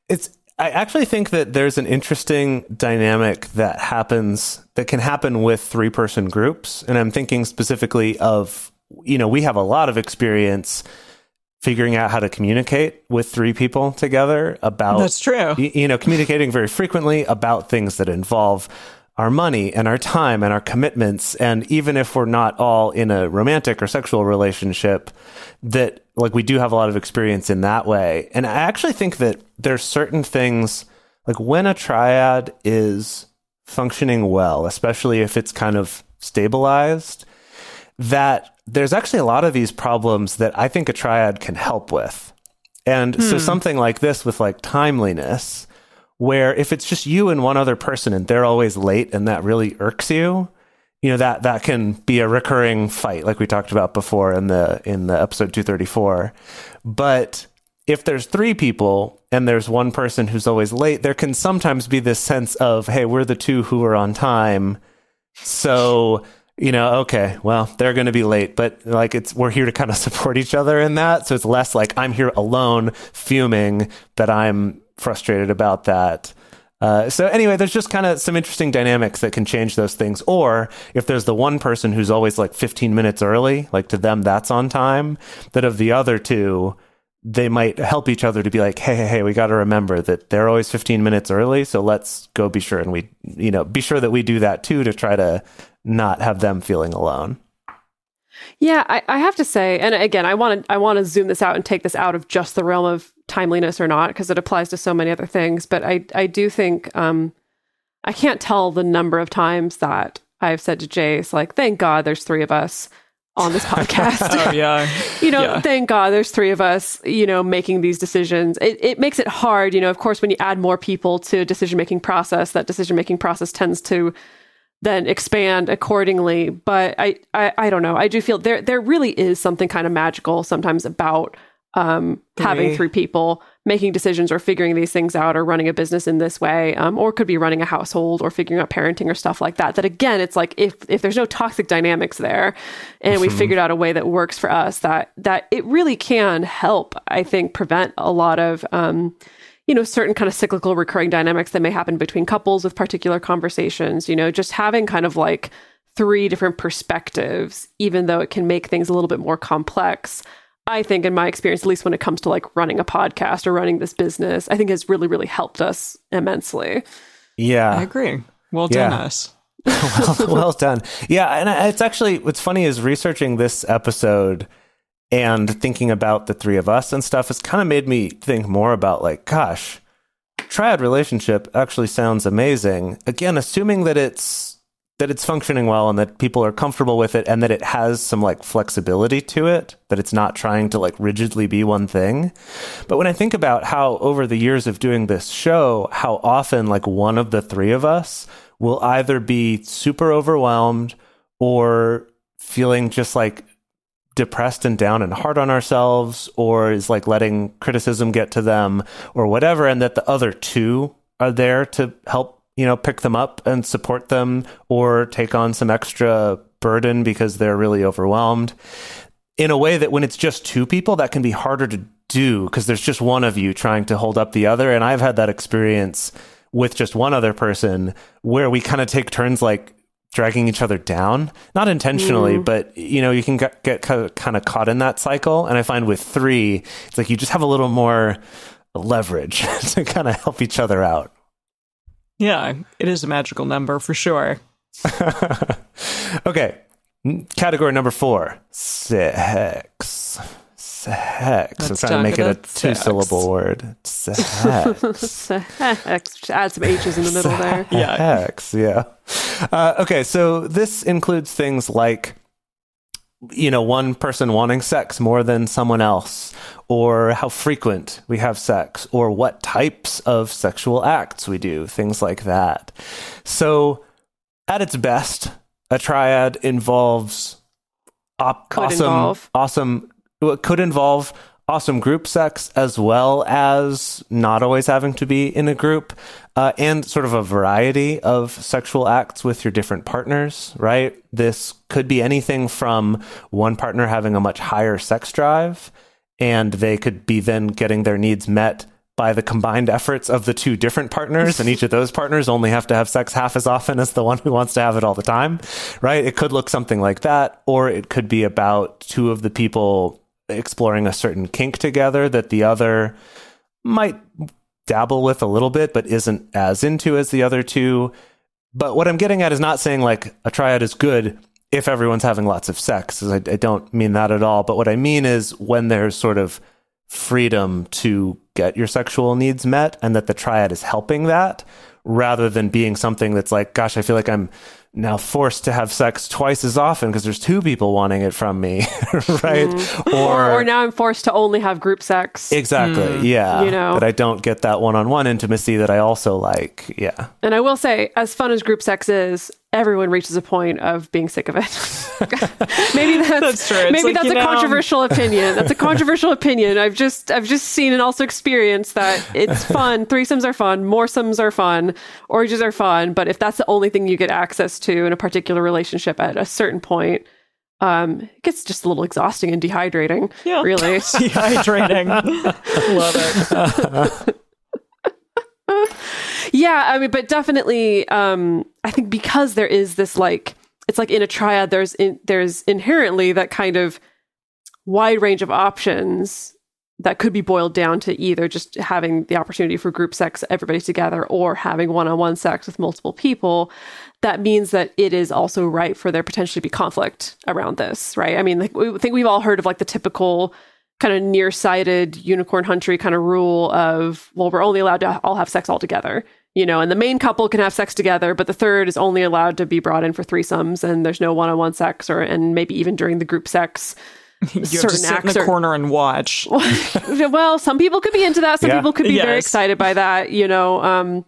It's I actually think that there's an interesting dynamic that happens that can happen with three person groups. And I'm thinking specifically of, you know, we have a lot of experience figuring out how to communicate with three people together about That's true. You know, communicating very frequently about things that involve our money and our time and our commitments. And even if we're not all in a romantic or sexual relationship, that like we do have a lot of experience in that way. And I actually think that there's certain things like when a triad is functioning well, especially if it's kind of stabilized, that there's actually a lot of these problems that I think a triad can help with. And hmm. so something like this with like timeliness, where if it's just you and one other person and they're always late and that really irks you, you know that that can be a recurring fight like we talked about before in the in the episode 234. But if there's three people and there's one person who's always late, there can sometimes be this sense of, hey, we're the two who are on time. So, you know, okay, well, they're going to be late, but like it's, we're here to kind of *laughs* support each other in that. So it's less like I'm here alone fuming that I'm frustrated about that. Uh, so anyway, there's just kind of some interesting dynamics that can change those things. Or if there's the one person who's always like 15 minutes early, like to them that's on time. That of the other two, they might help each other to be like, hey, hey, hey, we got to remember that they're always 15 minutes early. So let's go be sure and we, you know, be sure that we do that too to try to not have them feeling alone. Yeah, I, I have to say, and again, I want to I want to zoom this out and take this out of just the realm of timeliness or not because it applies to so many other things. But I I do think um, I can't tell the number of times that I've said to Jase like, "Thank God there's three of us." on this *laughs* podcast. oh, yeah. *laughs* you know, yeah. thank God there's three of us, you know, making these decisions. It, it makes it hard, you know, of course, when you add more people to a decision making process, that decision making process tends to then expand accordingly. But I, I, I don't know. I do feel there there really is something kind of magical sometimes about um, having Three. three people making decisions or figuring these things out or running a business in this way um, or could be running a household or figuring out parenting or stuff like that that again it's like if if there's no toxic dynamics there and we figured out a way that works for us that that it really can help i think prevent a lot of um, you know certain kind of cyclical recurring dynamics that may happen between couples with particular conversations you know just having kind of like three different perspectives even though it can make things a little bit more complex I think, in my experience, at least when it comes to like running a podcast or running this business, I think has really, really helped us immensely. Yeah. I agree. Well done, Yeah. *laughs* us. well, well done. Yeah, and it's actually what's funny is researching this episode and thinking about the three of us and stuff has kind of made me think more about like, gosh, triad relationship actually sounds amazing. Again, assuming that it's that it's functioning well and that people are comfortable with it and that it has some like flexibility to it, that it's not trying to like rigidly be one thing. But when I think about how over the years of doing this show, how often like one of the three of us will either be super overwhelmed or feeling just like depressed and down and hard on ourselves or is like letting criticism get to them or whatever and that the other two are there to help you know pick them up and support them or take on some extra burden because they're really overwhelmed in a way that when it's just two people that can be harder to do because there's just one of you trying to hold up the other. And i've had that experience with just one other person where we kind of take turns like dragging each other down? Not intentionally mm. but you know you can get, get kind of caught in that cycle. And i find with three it's like you just have a little more leverage *laughs* to kind of help each other out. Yeah, it is a magical number for sure. *laughs* okay. Category number four sex sex i'm Let's trying to make it a about two syllable word sex Sex, *laughs* add some H's in the middle there. Yeah. Hex, yeah. Uh, okay, so this includes things like, you know, one person wanting sex more than someone else, or how frequent we have sex, or what types of sexual acts we do, things like that. So, at its best, a triad involves op- awesome, involve. awesome. It could involve awesome group sex as well as not always having to be in a group, uh, and sort of a variety of sexual acts with your different partners. Right? This could be anything from one partner having a much higher sex drive, and they could be then getting their needs met by the combined efforts of the two different partners, and each of those partners only have to have sex half as often as the one who wants to have it all the time, right? It could look something like that, or it could be about two of the people exploring a certain kink together that the other might dabble with a little bit, but isn't as into as the other two. But what I'm getting at is not saying like a triad is good if everyone's having lots of sex. I, I don't mean that at all. But what I mean is when there's sort of freedom to get your sexual needs met and that the triad is helping that rather than being something that's like, gosh, I feel like I'm now forced to have sex twice as often because there's two people wanting it from me, *laughs* right? Mm. Or, *laughs* or now I'm forced to only have group sex. Exactly. Mm. Yeah. You know. That I don't get that one on one intimacy that I also like. Yeah. And I will say, as fun as group sex is, everyone reaches a point of being sick of it. *laughs* maybe that's, That's true. It's maybe like, that's a know- controversial opinion. That's a *laughs* controversial opinion. I've just I've just seen and also experienced that it's *laughs* fun. Threesomes are fun. Moresomes are fun. Orgies are fun. But if that's the only thing you get access to in a particular relationship at a certain point, um, it gets just a little exhausting and dehydrating. Yeah. Really. Dehydrating. Love it. Yeah, I mean, but definitely, um, I think because there is this like, it's like in a triad, there's in, there's inherently that kind of wide range of options that could be boiled down to either just having the opportunity for group sex, everybody together, or having one-on-one sex with multiple people. That means that it is also right for there potentially be conflict around this, right? I mean, like we I think we've all heard of like the typical kind of nearsighted unicorn huntry kind of rule of well we're only allowed to all have sex all together you know and the main couple can have sex together but the third is only allowed to be brought in for threesomes and there's no one-on-one sex or and maybe even during the group sex You have to certain sit in the are- corner and watch. *laughs* well some people could be into that some Yeah. people could be very excited by that you know um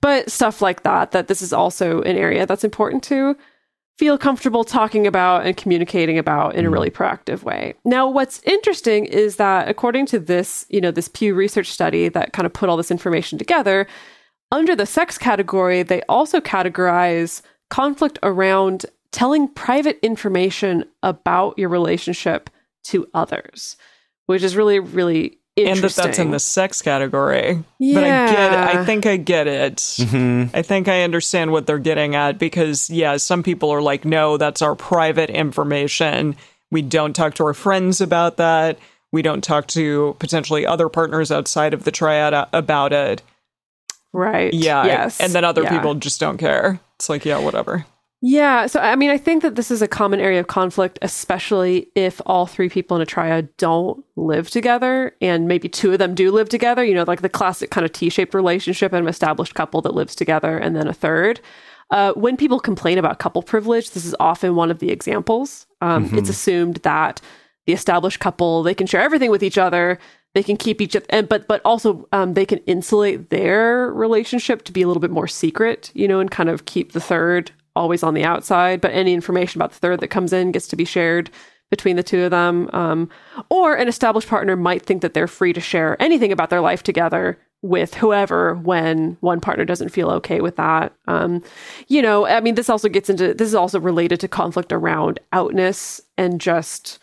but stuff like that that this is also an area that's important to feel comfortable talking about and communicating about in a really proactive way. Now, what's interesting is that according to this, you know, this Pew Research study that kind of put all this information together, under the sex category, they also categorize conflict around telling private information about your relationship to others, which is really, really and interesting. that that's in the sex category. But I get it. I think I get it. Mm-hmm. I think I understand what they're getting at because, yeah, some people are like, no, that's our private information. We don't talk to our friends about that. We don't talk to potentially other partners outside of the triad about it. Right. Yeah. Yes. And then other Yeah. people just don't care. It's like, yeah, whatever. Yeah. So, I mean, I think that this is a common area of conflict, especially if all three people in a triad don't live together and maybe two of them do live together, you know, like the classic kind of T shaped relationship and an established couple that lives together and then a third. Uh, when people complain about couple privilege, this is often one of the examples. Um, It's assumed that the established couple they can share everything with each other, they can keep each other, and but but also um, they can insulate their relationship to be a little bit more secret, you know, and kind of keep the third always on the outside. But any information about the third that comes in gets to be shared between the two of them. Um, or an established partner might think that they're free to share anything about their life together with whoever when one partner doesn't feel okay with that. Um, you know, I mean, this also gets into this is also related to conflict around outness and just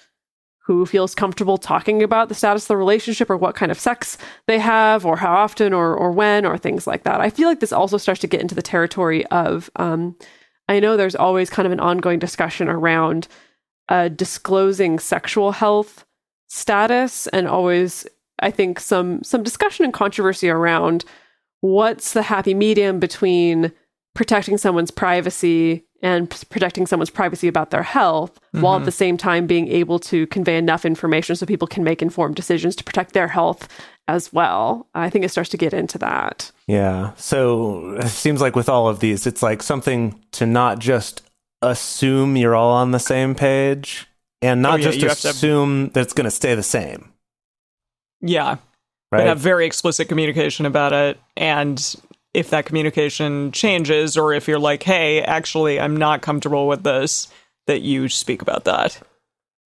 who feels comfortable talking about the status of the relationship or what kind of sex they have or how often or or when or things like that. I feel like this also starts to get into the territory of um, I know there's always kind of an ongoing discussion around uh, disclosing sexual health status and always I think some some discussion and controversy around what's the happy medium between protecting someone's privacy and p- protecting someone's privacy about their health while at mm-hmm. the same time being able to convey enough information so people can make informed decisions to protect their health as well. I think it starts to get into that. Yeah. So it seems like with all of these, it's like something to not just assume you're all on the same page and not Oh, yeah, just you have assume that it's going to stay the same. Yeah. Right. But have very explicit communication about it. And if that communication changes, or if you're like, hey, actually, I'm not comfortable with this, that you speak about that.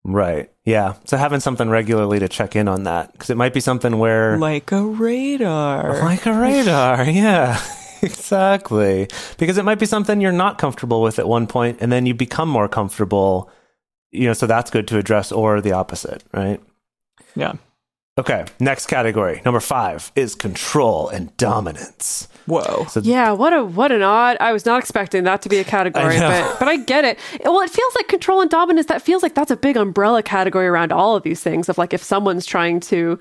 right. Yeah. So having something regularly to check in on that because it might be something where Like a radar. like a radar. *laughs* yeah. *laughs* Exactly. Because it might be something you're not comfortable with at one point and then you become more comfortable. You know, so that's good to address or the opposite, right? Yeah. Okay, next category. Number five is control and dominance. Whoa. So Yeah, what a what an odd. I was not expecting that to be a category, *laughs* but but I get it. Well, it feels like control and dominance. That feels like that's a big umbrella category around all of these things. Of like if someone's trying to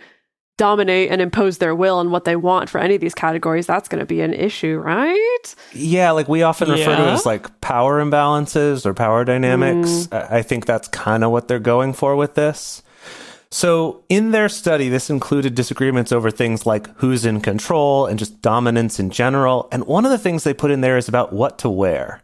dominate and impose their will and what they want for any of these categories, that's going to be an issue, right? yeah, like we often refer to it as like power imbalances or power dynamics. Mm. I I think that's kind of what they're going for with this. So, in their study, this included disagreements over things like who's in control and just dominance in general. And one of the things they put in there is about what to wear,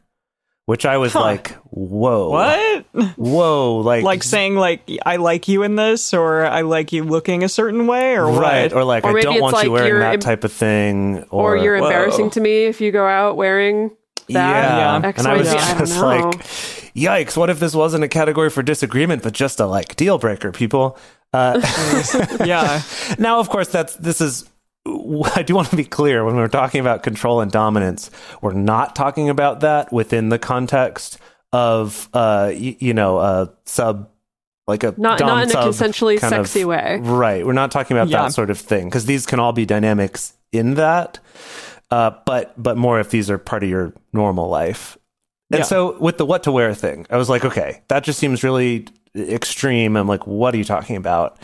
which I was Huh. like, whoa. What? Whoa. Like, Like saying like I like you in this, or I like you looking a certain way, or right. what? Or like, Or I don't want like you wearing that em- type of thing. Or, Or, you're Whoa. embarrassing to me if you go out wearing that. Yeah. X, and I Y, was Z. I don't just know. like, yikes, what if this wasn't a category for disagreement, but just a like deal breaker, people? Uh, *laughs* yeah. *laughs* now, of course, that's this is. I do want to be clear when we're talking about control and dominance, we're not talking about that within the context of, uh, y- you know, a sub, like a Not- not in a consensually kind of- sexy way. right? We're not talking about Yeah. that sort of thing because these can all be dynamics in that, uh, but but more if these are part of your normal life. And Yeah. so with the what to wear thing, I was like, okay, that just seems really extreme. I'm like, what are you talking about?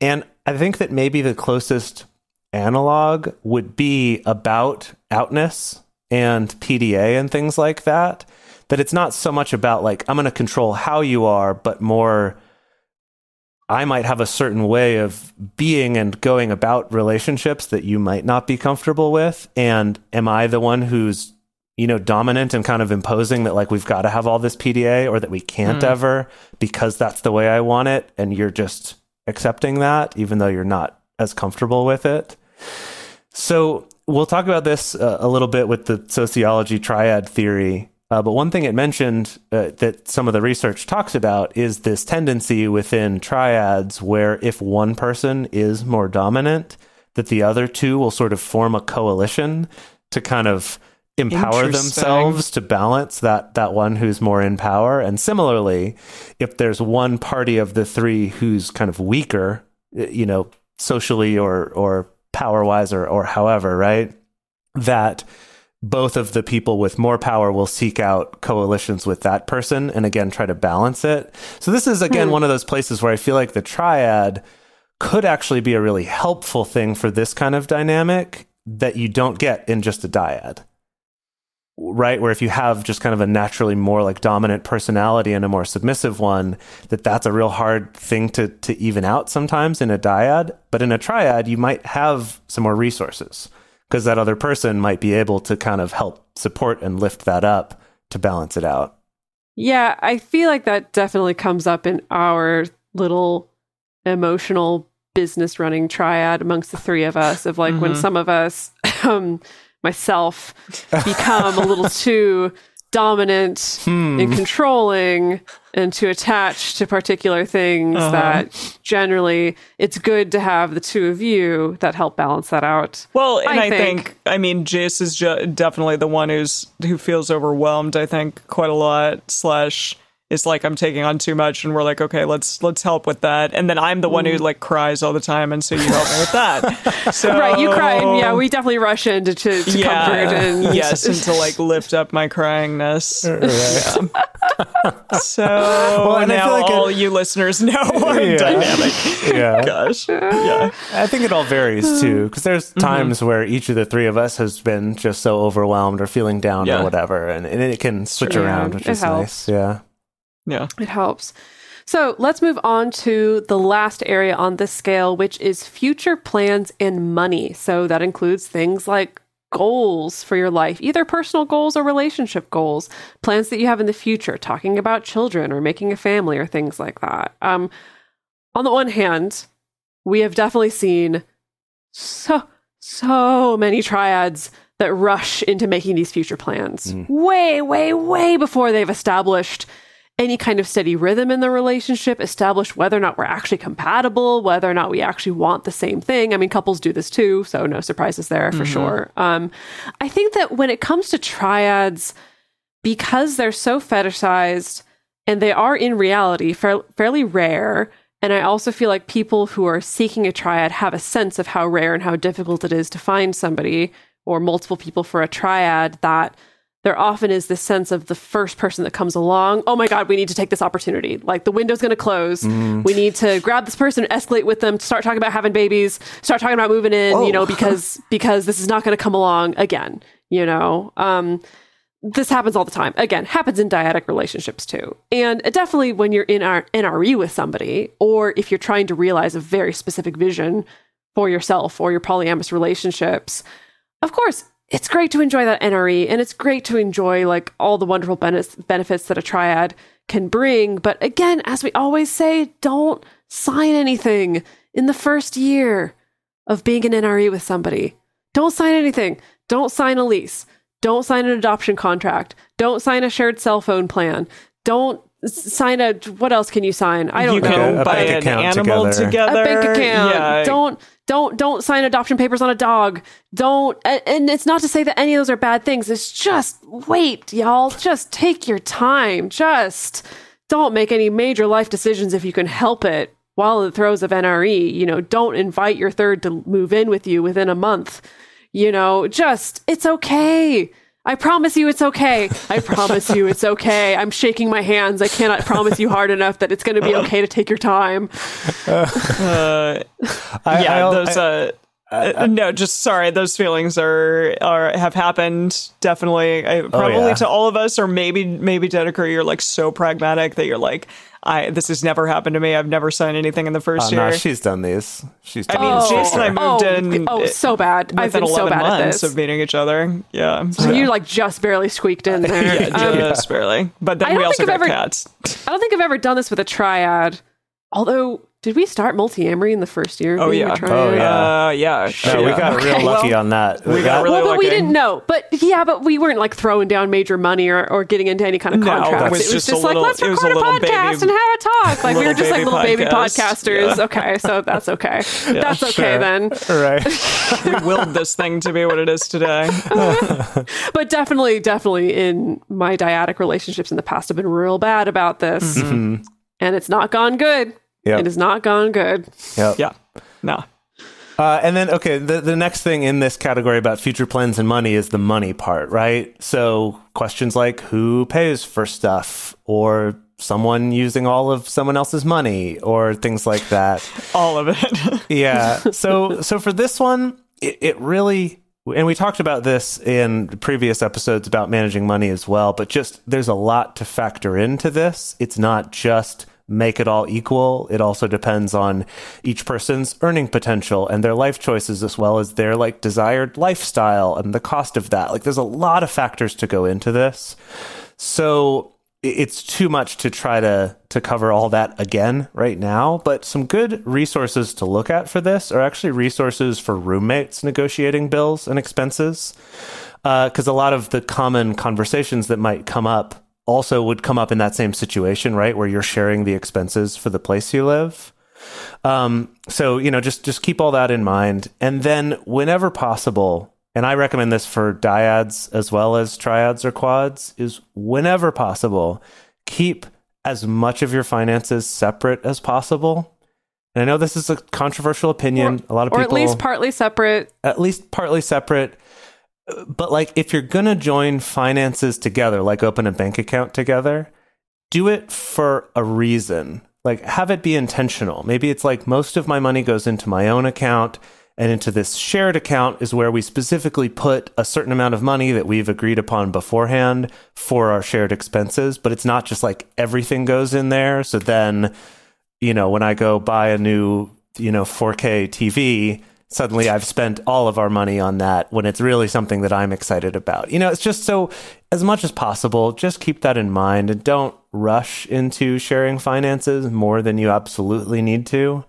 And I think that maybe the closest analog would be about outness and PDA and things like that. That it's not so much about like, I'm going to control how you are, but more, I might have a certain way of being and going about relationships that you might not be comfortable with. And am I the one who's, you know, dominant and kind of imposing that like we've got to have all this PDA or that we can't ever because that's the way I want it? And you're just accepting that, even though you're not as comfortable with it. So we'll talk about this uh, a little bit with the sociology triad theory. Uh, but one thing it mentioned uh, that some of the research talks about is this tendency within triads where if one person is more dominant, that the other two will sort of form a coalition to kind of empower themselves to balance that that one who's more in power. And similarly, if there's one party of the three who's kind of weaker, you know, socially or or power wise or or however, right? That both of the people with more power will seek out coalitions with that person and again try to balance it. So this is again hmm. one of those places where I feel like the triad could actually be a really helpful thing for this kind of dynamic that you don't get in just a dyad. Right? Where if you have just kind of a naturally more like dominant personality and a more submissive one, that that's a real hard thing to to even out sometimes in a dyad, but in a triad you might have some more resources because that other person might be able to kind of help support and lift that up to balance it out. Yeah, I feel like that definitely comes up in our little emotional business running triad amongst the three of us of like when some of us *laughs* um myself become a little *laughs* too dominant hmm. and controlling and too attached to particular things uh-huh. that generally it's good to have the two of you that help balance that out. Well, and I I, think- think, I mean, Jase is ju- definitely the one who's who feels overwhelmed. I think quite a lot. Slash, it's like I'm taking on too much, and we're like, okay, let's let's help with that. And then I'm the one who like cries all the time, and so you help me with that. So *laughs* Right, you cry. and Yeah, we definitely rush in to, to, to yeah, comfort and *laughs* yes, and to like lift up my cryingness. *laughs* Yeah. So and I now feel like it- all you listeners know our Yeah. dynamic. Yeah. Gosh, yeah. I think it all varies too, because there's Mm-hmm. times where each of the three of us has been just so overwhelmed or feeling down Yeah. or whatever, and, and it can switch around, which it is helps. nice. Yeah. Yeah. It helps. So let's move on to the last area on this scale, which is future plans and money. So that includes things like goals for your life, either personal goals or relationship goals, plans that you have in the future, talking about children or making a family or things like that. Um, on the one hand, we have definitely seen so so many triads that rush into making these future plans way way way before they've established any kind of steady rhythm in the relationship, establish whether or not we're actually compatible, whether or not we actually want the same thing. I mean, couples do this too, so no surprises there for sure. Um, I think that when it comes to triads, because they're so fetishized and they are in reality fair, fairly rare. And I also feel like people who are seeking a triad have a sense of how rare and how difficult it is to find somebody or multiple people for a triad that there often is this sense of the first person that comes along, oh my God, we need to take this opportunity. Like the window's going to close. We need to grab this person escalate with them, start talking about having babies, start talking about moving in, you know, *laughs* because because this is not going to come along again, you know. Um this happens all the time. Again, happens in dyadic relationships too. And definitely when you're in our NRE with somebody, or if you're trying to realize a very specific vision for yourself or your polyamorous relationships, of course, it's great to enjoy that NRE and it's great to enjoy like all the wonderful bene- benefits that a triad can bring. But again, as we always say, don't sign anything in the first year of being an NRE with somebody. Don't sign anything. Don't sign a lease. Don't sign an adoption contract. Don't sign a shared cell phone plan. Don't sign a what else can you sign? I don't you know. can a buy bank an animal together. together. a bank account. Yeah. Don't don't don't sign adoption papers on a dog. Don't and it's not to say that any of those are bad things. It's just wait, y'all. Just take your time. Just don't make any major life decisions if you can help it while in the throes of NRE. You know, don't invite your third to move in with you within a month. You know, just it's okay. I promise you it's okay. I promise you it's okay. I'm shaking my hands. I cannot promise you hard enough that it's going to be okay to take your time. Uh, *laughs* I, yeah, I- those. I- uh, uh, no, just sorry. Those feelings are are have happened definitely. I, probably yeah. to all of us, or maybe maybe Dedeker, you're like so pragmatic that you're like, I this has never happened to me. I've never signed anything in the first oh, year. no, she's done these. She's I done mean. Jase and I moved oh, in. Oh, so bad. I've been so 11 bad at this. of meeting each other. Yeah, So you like just barely squeaked in there. *laughs* yeah, Um, just barely. But then we also got I've ever- cats. I don't think I've ever done this with a triad. Although, did we start Multiamory in the first year? of Oh being a yeah. triad? Oh, yeah. Uh, yeah. No, we yeah. got real lucky Well, on that. we got That- really well, but we didn't know. But yeah, but we weren't like throwing down major money or, or getting into any kind of No, contracts. it was just just, a like little- let's it was a record a, podcast baby- and have a talk. Like we were just like baby little baby podcasters. Yeah. Okay, so that's okay. that's okay Sure. then. right. *laughs* we willed this thing to be what it is today. *laughs* But definitely, definitely in my dyadic relationships in the past, I've been real bad about this, Mm-hmm. and it's not gone good. Yep. It has not gone good. Yep. Yeah. No. Uh, and then, okay, the, the next thing in this category about future plans and money is the money part, right? So questions like who pays for stuff or someone using all of someone else's money or things like that. *laughs* All of it. *laughs* yeah. So, so for this one, it, it really, and we talked about this in previous episodes about managing money as well, but just there's a lot to factor into this. It's not just make it all equal. It also depends on each person's earning potential and their life choices as well as their like desired lifestyle and the cost of that. Like there's a lot of factors to go into this. So it's too much to try to to cover all that again right now but some good resources to look at for this are actually resources for roommates negotiating bills and expenses uh, because a lot of the common conversations that might come up also would come up in that same situation right where you're sharing the expenses for the place you live um, so you know, just just keep all that in mind, and then whenever possible, and I recommend this for dyads as well as triads or quads, is whenever possible, keep as much of your finances separate as possible. And I know this is a controversial opinion. a lot of or people, at least partly separate. at least partly separate. But like, if you're gonna join finances together, like open a bank account together, do it for a reason. Like, have it be intentional. Maybe it's like most of my money goes into my own account, and into this shared account is where we specifically put a certain amount of money that we've agreed upon beforehand for our shared expenses. But it's not just like everything goes in there. So then, you know, when I go buy a new, you know, 4K TV, suddenly I've spent all of our money on that when it's really something that I'm excited about. You know, it's just so, as much as possible, just keep that in mind and don't rush into sharing finances more than you absolutely need to.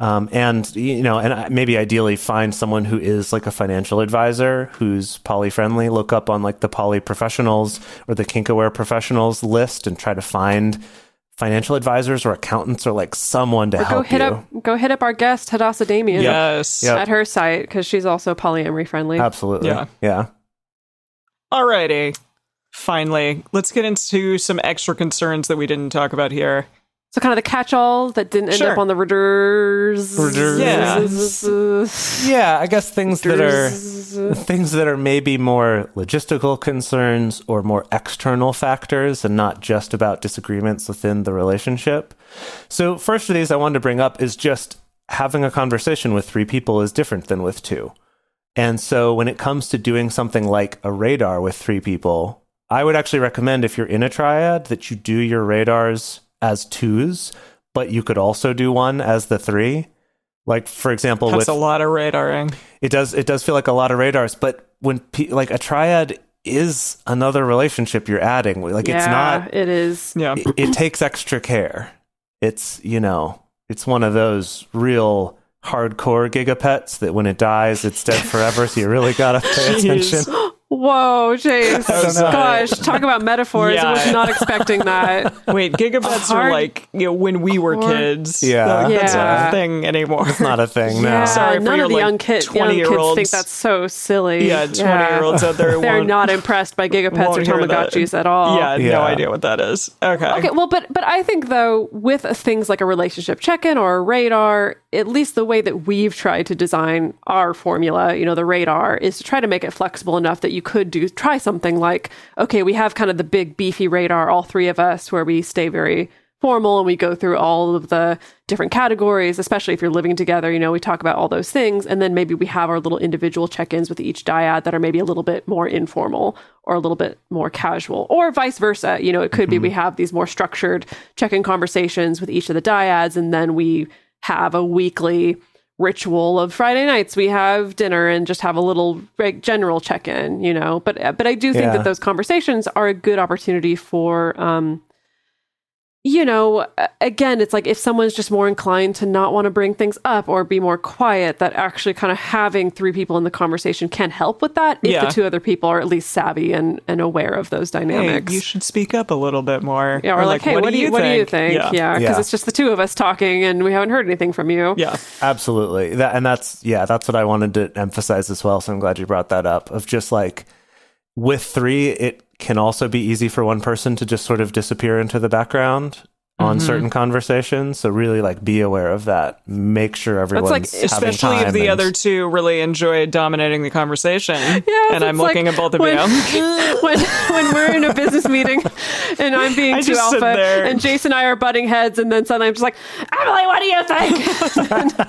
Um, and you know, and maybe ideally find someone who is like a financial advisor who's poly friendly. Look up on like the poly professionals or the kinkaware professionals list and try to find financial advisors or accountants or like someone to Or go help hit you. up go hit up our guest Hadassah Damien Yes. Yep. at her site because she's also polyamory friendly. Absolutely. Yeah. Yeah. Alrighty. Finally, let's get into some extra concerns that we didn't talk about here. So kind of the catch-all that didn't end Sure. up on the Redders. Yeah. *laughs* Yeah, I guess things that are things that are maybe more logistical concerns or more external factors and not just about disagreements within the relationship. So, first of these I wanted to bring up is just having a conversation with three people is different than with two. And so, when it comes to doing something like a radar with three people, I would actually recommend if you're in a triad that you do your radars as twos, but you could also do one as the three. Like for example, That's with a lot of radaring. it does it does feel like a lot of radars, but when pe- like a triad is another relationship you're adding, like it's not it is. Yeah. it, it takes extra care. It's, you know, it's one of those real hardcore gigapets that when it dies, it's dead forever. So you really got to pay *laughs* attention. *laughs* Whoa, Jase. was, Gosh, talk about metaphors. I was not expecting that. Wait, gigapets are like you know, when we were Hard- kids. Yeah. Like, that's not a thing anymore. It's not a thing now. Yeah, Sorry for none your, of the like, young, kid, young 20 year kids olds. think that's so silly. Yeah, 20 year olds out there who They're won't- impressed by gigapets or hear. Tamagotchis at all. Yeah, Yeah. no idea what that is. Okay. Okay, well, but but I think though with things like a relationship check-in or a radar, at least the way that we've tried to design our formula, you know, the radar, is to try to make it flexible enough that you could do try something like, okay, we have kind of the big beefy radar, all three of us, where we stay very formal and we go through all of the different categories, especially if you're living together, you know, we talk about all those things. And then maybe we have our little individual check ins with each dyad that are maybe a little bit more informal or a little bit more casual, or vice versa. You know, it could be we mm-hmm. have these more structured check in conversations with each of the dyads, and then we have a weekly ritual of Friday nights we have dinner and just have a little like, general check in, you know. But but I do think Yeah. that those conversations are a good opportunity for um you know, again, it's like if someone's just more inclined to not want to bring things up or be more quiet, that actually kind of having three people in the conversation can help with that if Yeah. the two other people are at least savvy and, and aware of those Hey, dynamics. you should speak up a little bit more. yeah, or, like, hey, what, do you, what do you think? Yeah. Yeah, because Yeah. it's just the two of us talking and we haven't heard anything from you. Yeah. Absolutely. That and that's yeah, that's what I wanted to emphasize as well. So I'm glad you brought that up. Of just like with three, it can also be easy for one person to just sort of disappear into the background on Mm-hmm. certain conversations. So really like be aware of that. Make sure everyone's like- having Especially if the and- other two really enjoy dominating the conversation. *laughs* Yes, and I'm it's like looking at both of when, you. *laughs* when when we're in a business meeting and I'm being I too alpha and Jase and I are butting heads and then suddenly I'm just like, Emily, what do you think?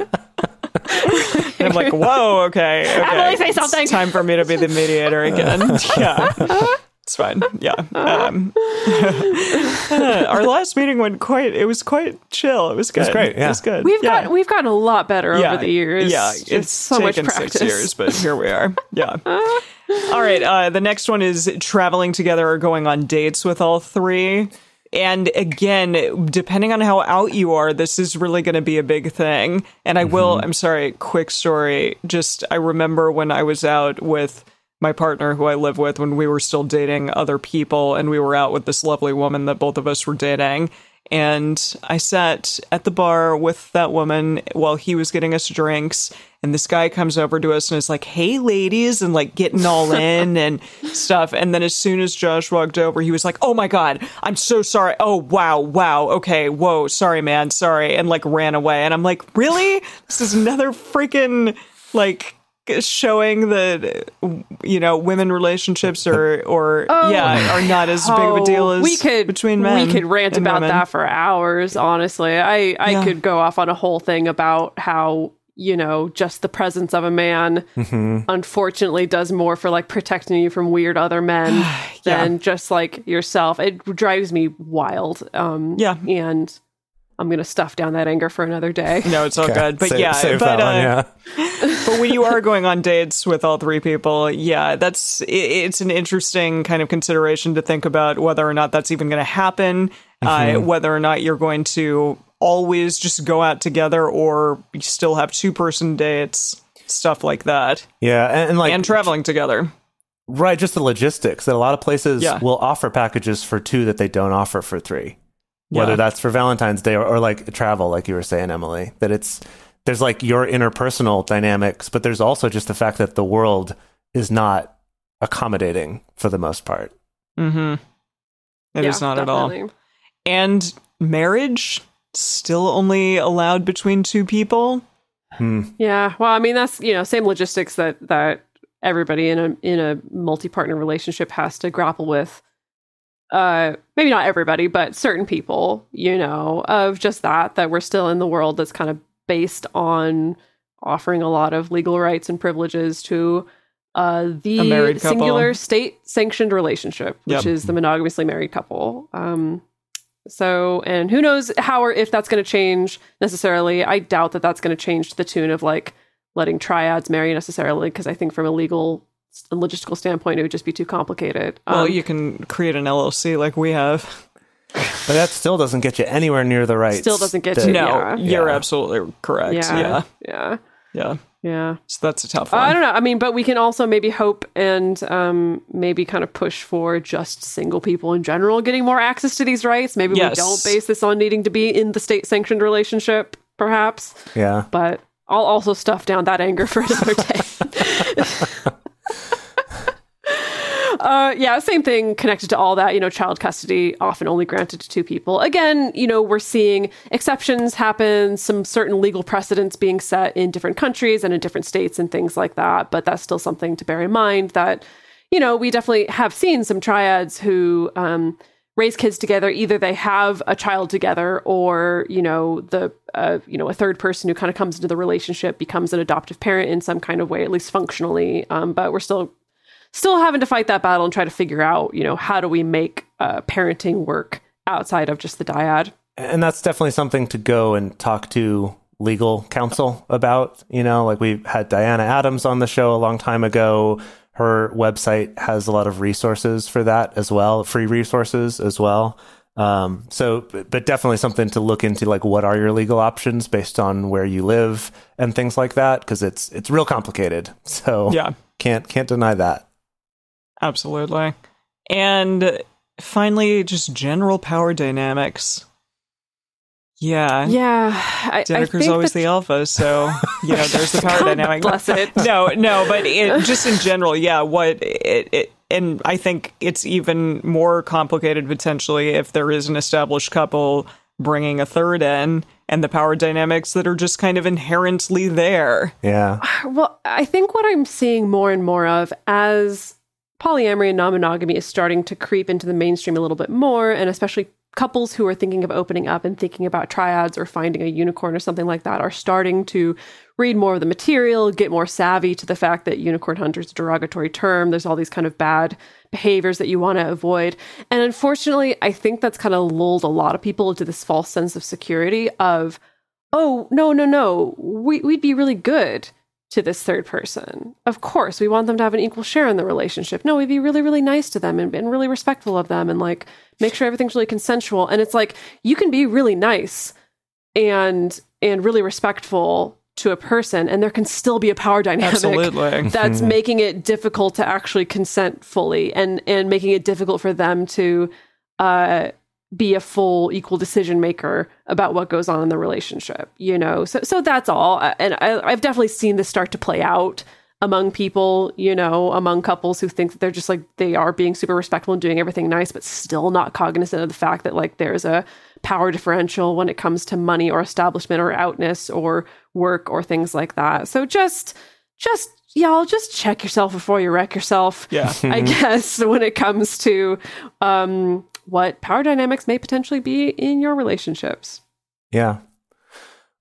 And *laughs* I'm like, whoa, okay. okay. Emily, say It's something. time for me to be the mediator again. yeah. It's fine. Yeah. Um, *laughs* our last meeting went quite, it was quite chill. It was good. great, yeah. It was good. We've yeah. got we've gotten a lot better yeah. over the years. Yeah. Just It's so much taken practice. six years, but here we are. *laughs* Yeah. all right. Uh, the next one is traveling together or going on dates with all three. And again, depending on how out you are, this is really going to be a big thing. And I will, I'm sorry, quick story. Just, I remember when I was out with my partner who I live with when we were still dating other people, and we were out with this lovely woman that both of us were dating. And I sat at the bar with that woman while he was getting us drinks. And this guy comes over to us and is like, Hey, ladies, and like getting all *laughs* in and stuff. And then as soon as Josh walked over, he was like, Oh my God, I'm so sorry. Oh, wow, wow. Okay, whoa, sorry, man, sorry. And like ran away. And I'm like, Really? This is another freaking like showing that you know women relationships or or yeah are not as big of a deal as Oh, we could between men We could rant about women. that for hours. Honestly, I I Yeah. could go off on a whole thing about how you know just the presence of a man Mm-hmm. unfortunately does more for like protecting you from weird other men *sighs* than just like yourself. It drives me wild. Um, Yeah. and I'm gonna stuff down that anger for another day. no it's all good but Save- yeah save but that uh, one, yeah. but when you *laughs* are going on dates with all three people, yeah, that's i it's an interesting kind of consideration to think about whether or not that's even going to happen, uh, whether or not you're going to always just go out together or you still have two person dates, stuff like that, Yeah, and, and like and traveling together. right, just the logistics that a lot of places Yeah. will offer packages for two that they don't offer for three. Whether Yeah. that's for Valentine's Day or, or like travel, like you were saying, Emily, that it's there's like your interpersonal dynamics, but there's also just the fact that the world is not accommodating for the most part. Mm-hmm. It is Yeah, not at all. And marriage still only allowed between two people. Yeah, well, I mean that's you know same logistics that that everybody in a in a multi partner relationship has to grapple with. Uh, maybe not everybody, but certain people, you know, of just that that we're still in the world that's kind of based on offering a lot of legal rights and privileges to uh, the A married couple. singular state sanctioned relationship, which Yep. is the monogamously married couple. Um, so, and who knows how or if that's going to change necessarily. I doubt that that's going to change to the tune of like letting triads marry necessarily, because I think from a legal logistical standpoint, it would just be too complicated. Well, Um, you can create an LLC like we have. But that still doesn't get you anywhere near the rights. Still doesn't get that- you- No, Yeah. you're Yeah. absolutely correct. yeah, Yeah. yeah, Yeah. yeah. So that's a tough Uh, one. I don't know. I mean, but we can also maybe hope and um, maybe kind of push for just single people in general getting more access to these rights. Maybe Yes. we don't base this on needing to be in the state sanctioned relationship, perhaps. Yeah. But I'll also stuff down that anger for another *laughs* day. Uh, yeah, same thing connected to all that. You know, child custody often only granted to two people. Again, you know, we're seeing exceptions happen, some certain legal precedents being set in different countries and in different states and things like that. But that's still something to bear in mind that, you know, we definitely have seen some triads who um, raise kids together. Either they have a child together, or you know, the uh, you know a third person who kind of comes into the relationship becomes an adoptive parent in some kind of way, at least functionally. Um, but we're still still having to fight that battle and try to figure out, you know, how do we make uh, parenting work outside of just the dyad? and that's definitely something to go and talk to legal counsel about you know like we had diana adams on the show a long time ago her website has a lot of resources for that as well free resources as well Um, so, but but definitely something to look into, like what are your legal options based on where you live and things like that, because it's it's real complicated. *laughs* So Yeah. can't can't deny that. Absolutely. And finally, just general power dynamics. Yeah. Yeah, I, I think always that- the alpha, so you know there's the power *laughs* God dynamic. bless it. No, no, but it, just in general, yeah. What it, it, and I think it's even more complicated potentially if there is an established couple bringing a third in, and the power dynamics that are just kind of inherently there. Yeah, Well, I think what I'm seeing more and more of as polyamory and non monogamy is starting to creep into the mainstream a little bit more, and especially couples who are thinking of opening up and thinking about triads or finding a unicorn or something like that are starting to read more of the material, get more savvy to the fact that unicorn hunter is a derogatory term. There's all these kind of bad behaviors that you want to avoid. And unfortunately, I think that's kind of lulled a lot of people into this false sense of security of, oh, no, no, no, we, we'd be really good to this third person. Of course, we want them to have an equal share in the relationship. No, we'd be really, really nice to them and, and really respectful of them and like make sure everything's really consensual. And it's like you can be really nice and and really respectful to a person and there can still be a power dynamic Absolutely. *laughs* that's making it difficult to actually consent fully and and making it difficult for them to uh be a full equal decision maker about what goes on in the relationship you know? So so that's all. And I, i've definitely seen this start to play out among people you know among couples who think that they're just like they are being super respectful and doing everything nice but still not cognizant of the fact that like there's a power differential when it comes to money or establishment or outness or work or things like that. So just just y'all just check yourself before you wreck yourself Yeah. I *laughs* guess when it comes to um, what power dynamics may potentially be in your relationships. yeah.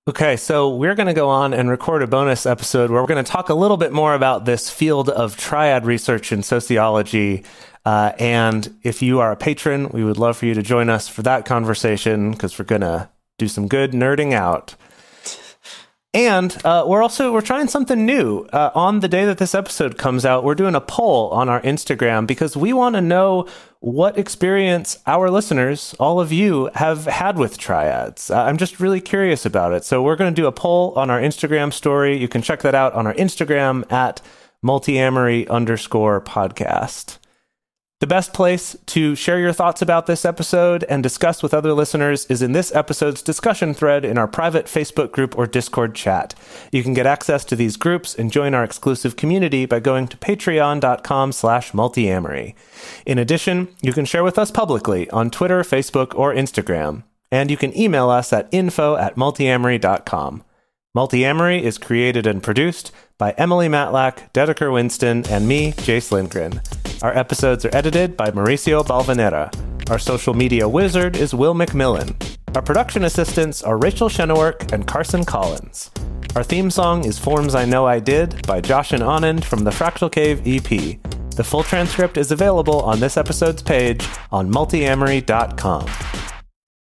Okay, so we're going to go on and record a bonus episode where we're going to talk a little bit more about this field of triad research in sociology. Uh, and if you are a patron, we would love for you to join us for that conversation because we're going to do some good nerding out. And uh, we're also we're trying something new uh, on the day that this episode comes out. We're doing a poll on our Instagram because we want to know what experience our listeners, all of you, have had with triads. Uh, I'm just really curious about it. So we're going to do a poll on our Instagram story. You can check that out on our Instagram at multiamory underscore podcast. The best place to share your thoughts about this episode and discuss with other listeners is in this episode's discussion thread in our private Facebook group or Discord chat. You can get access to these groups and join our exclusive community by going to patreon.com slash multiamory. In addition, you can share with us publicly on Twitter, Facebook, or Instagram. And you can email us at info at. Multiamory is created and produced by Emily Matlack, Dedeker Winston, and me, Jase Lindgren. Our episodes are edited by Mauricio Balvanera. Our social media wizard is Will McMillan. Our production assistants are Rachel Shenowork and Carson Collins. Our theme song is Forms I Know I Did by Josh and Anand from the Fractal Cave EP. The full transcript is available on this episode's page on multiamory.com.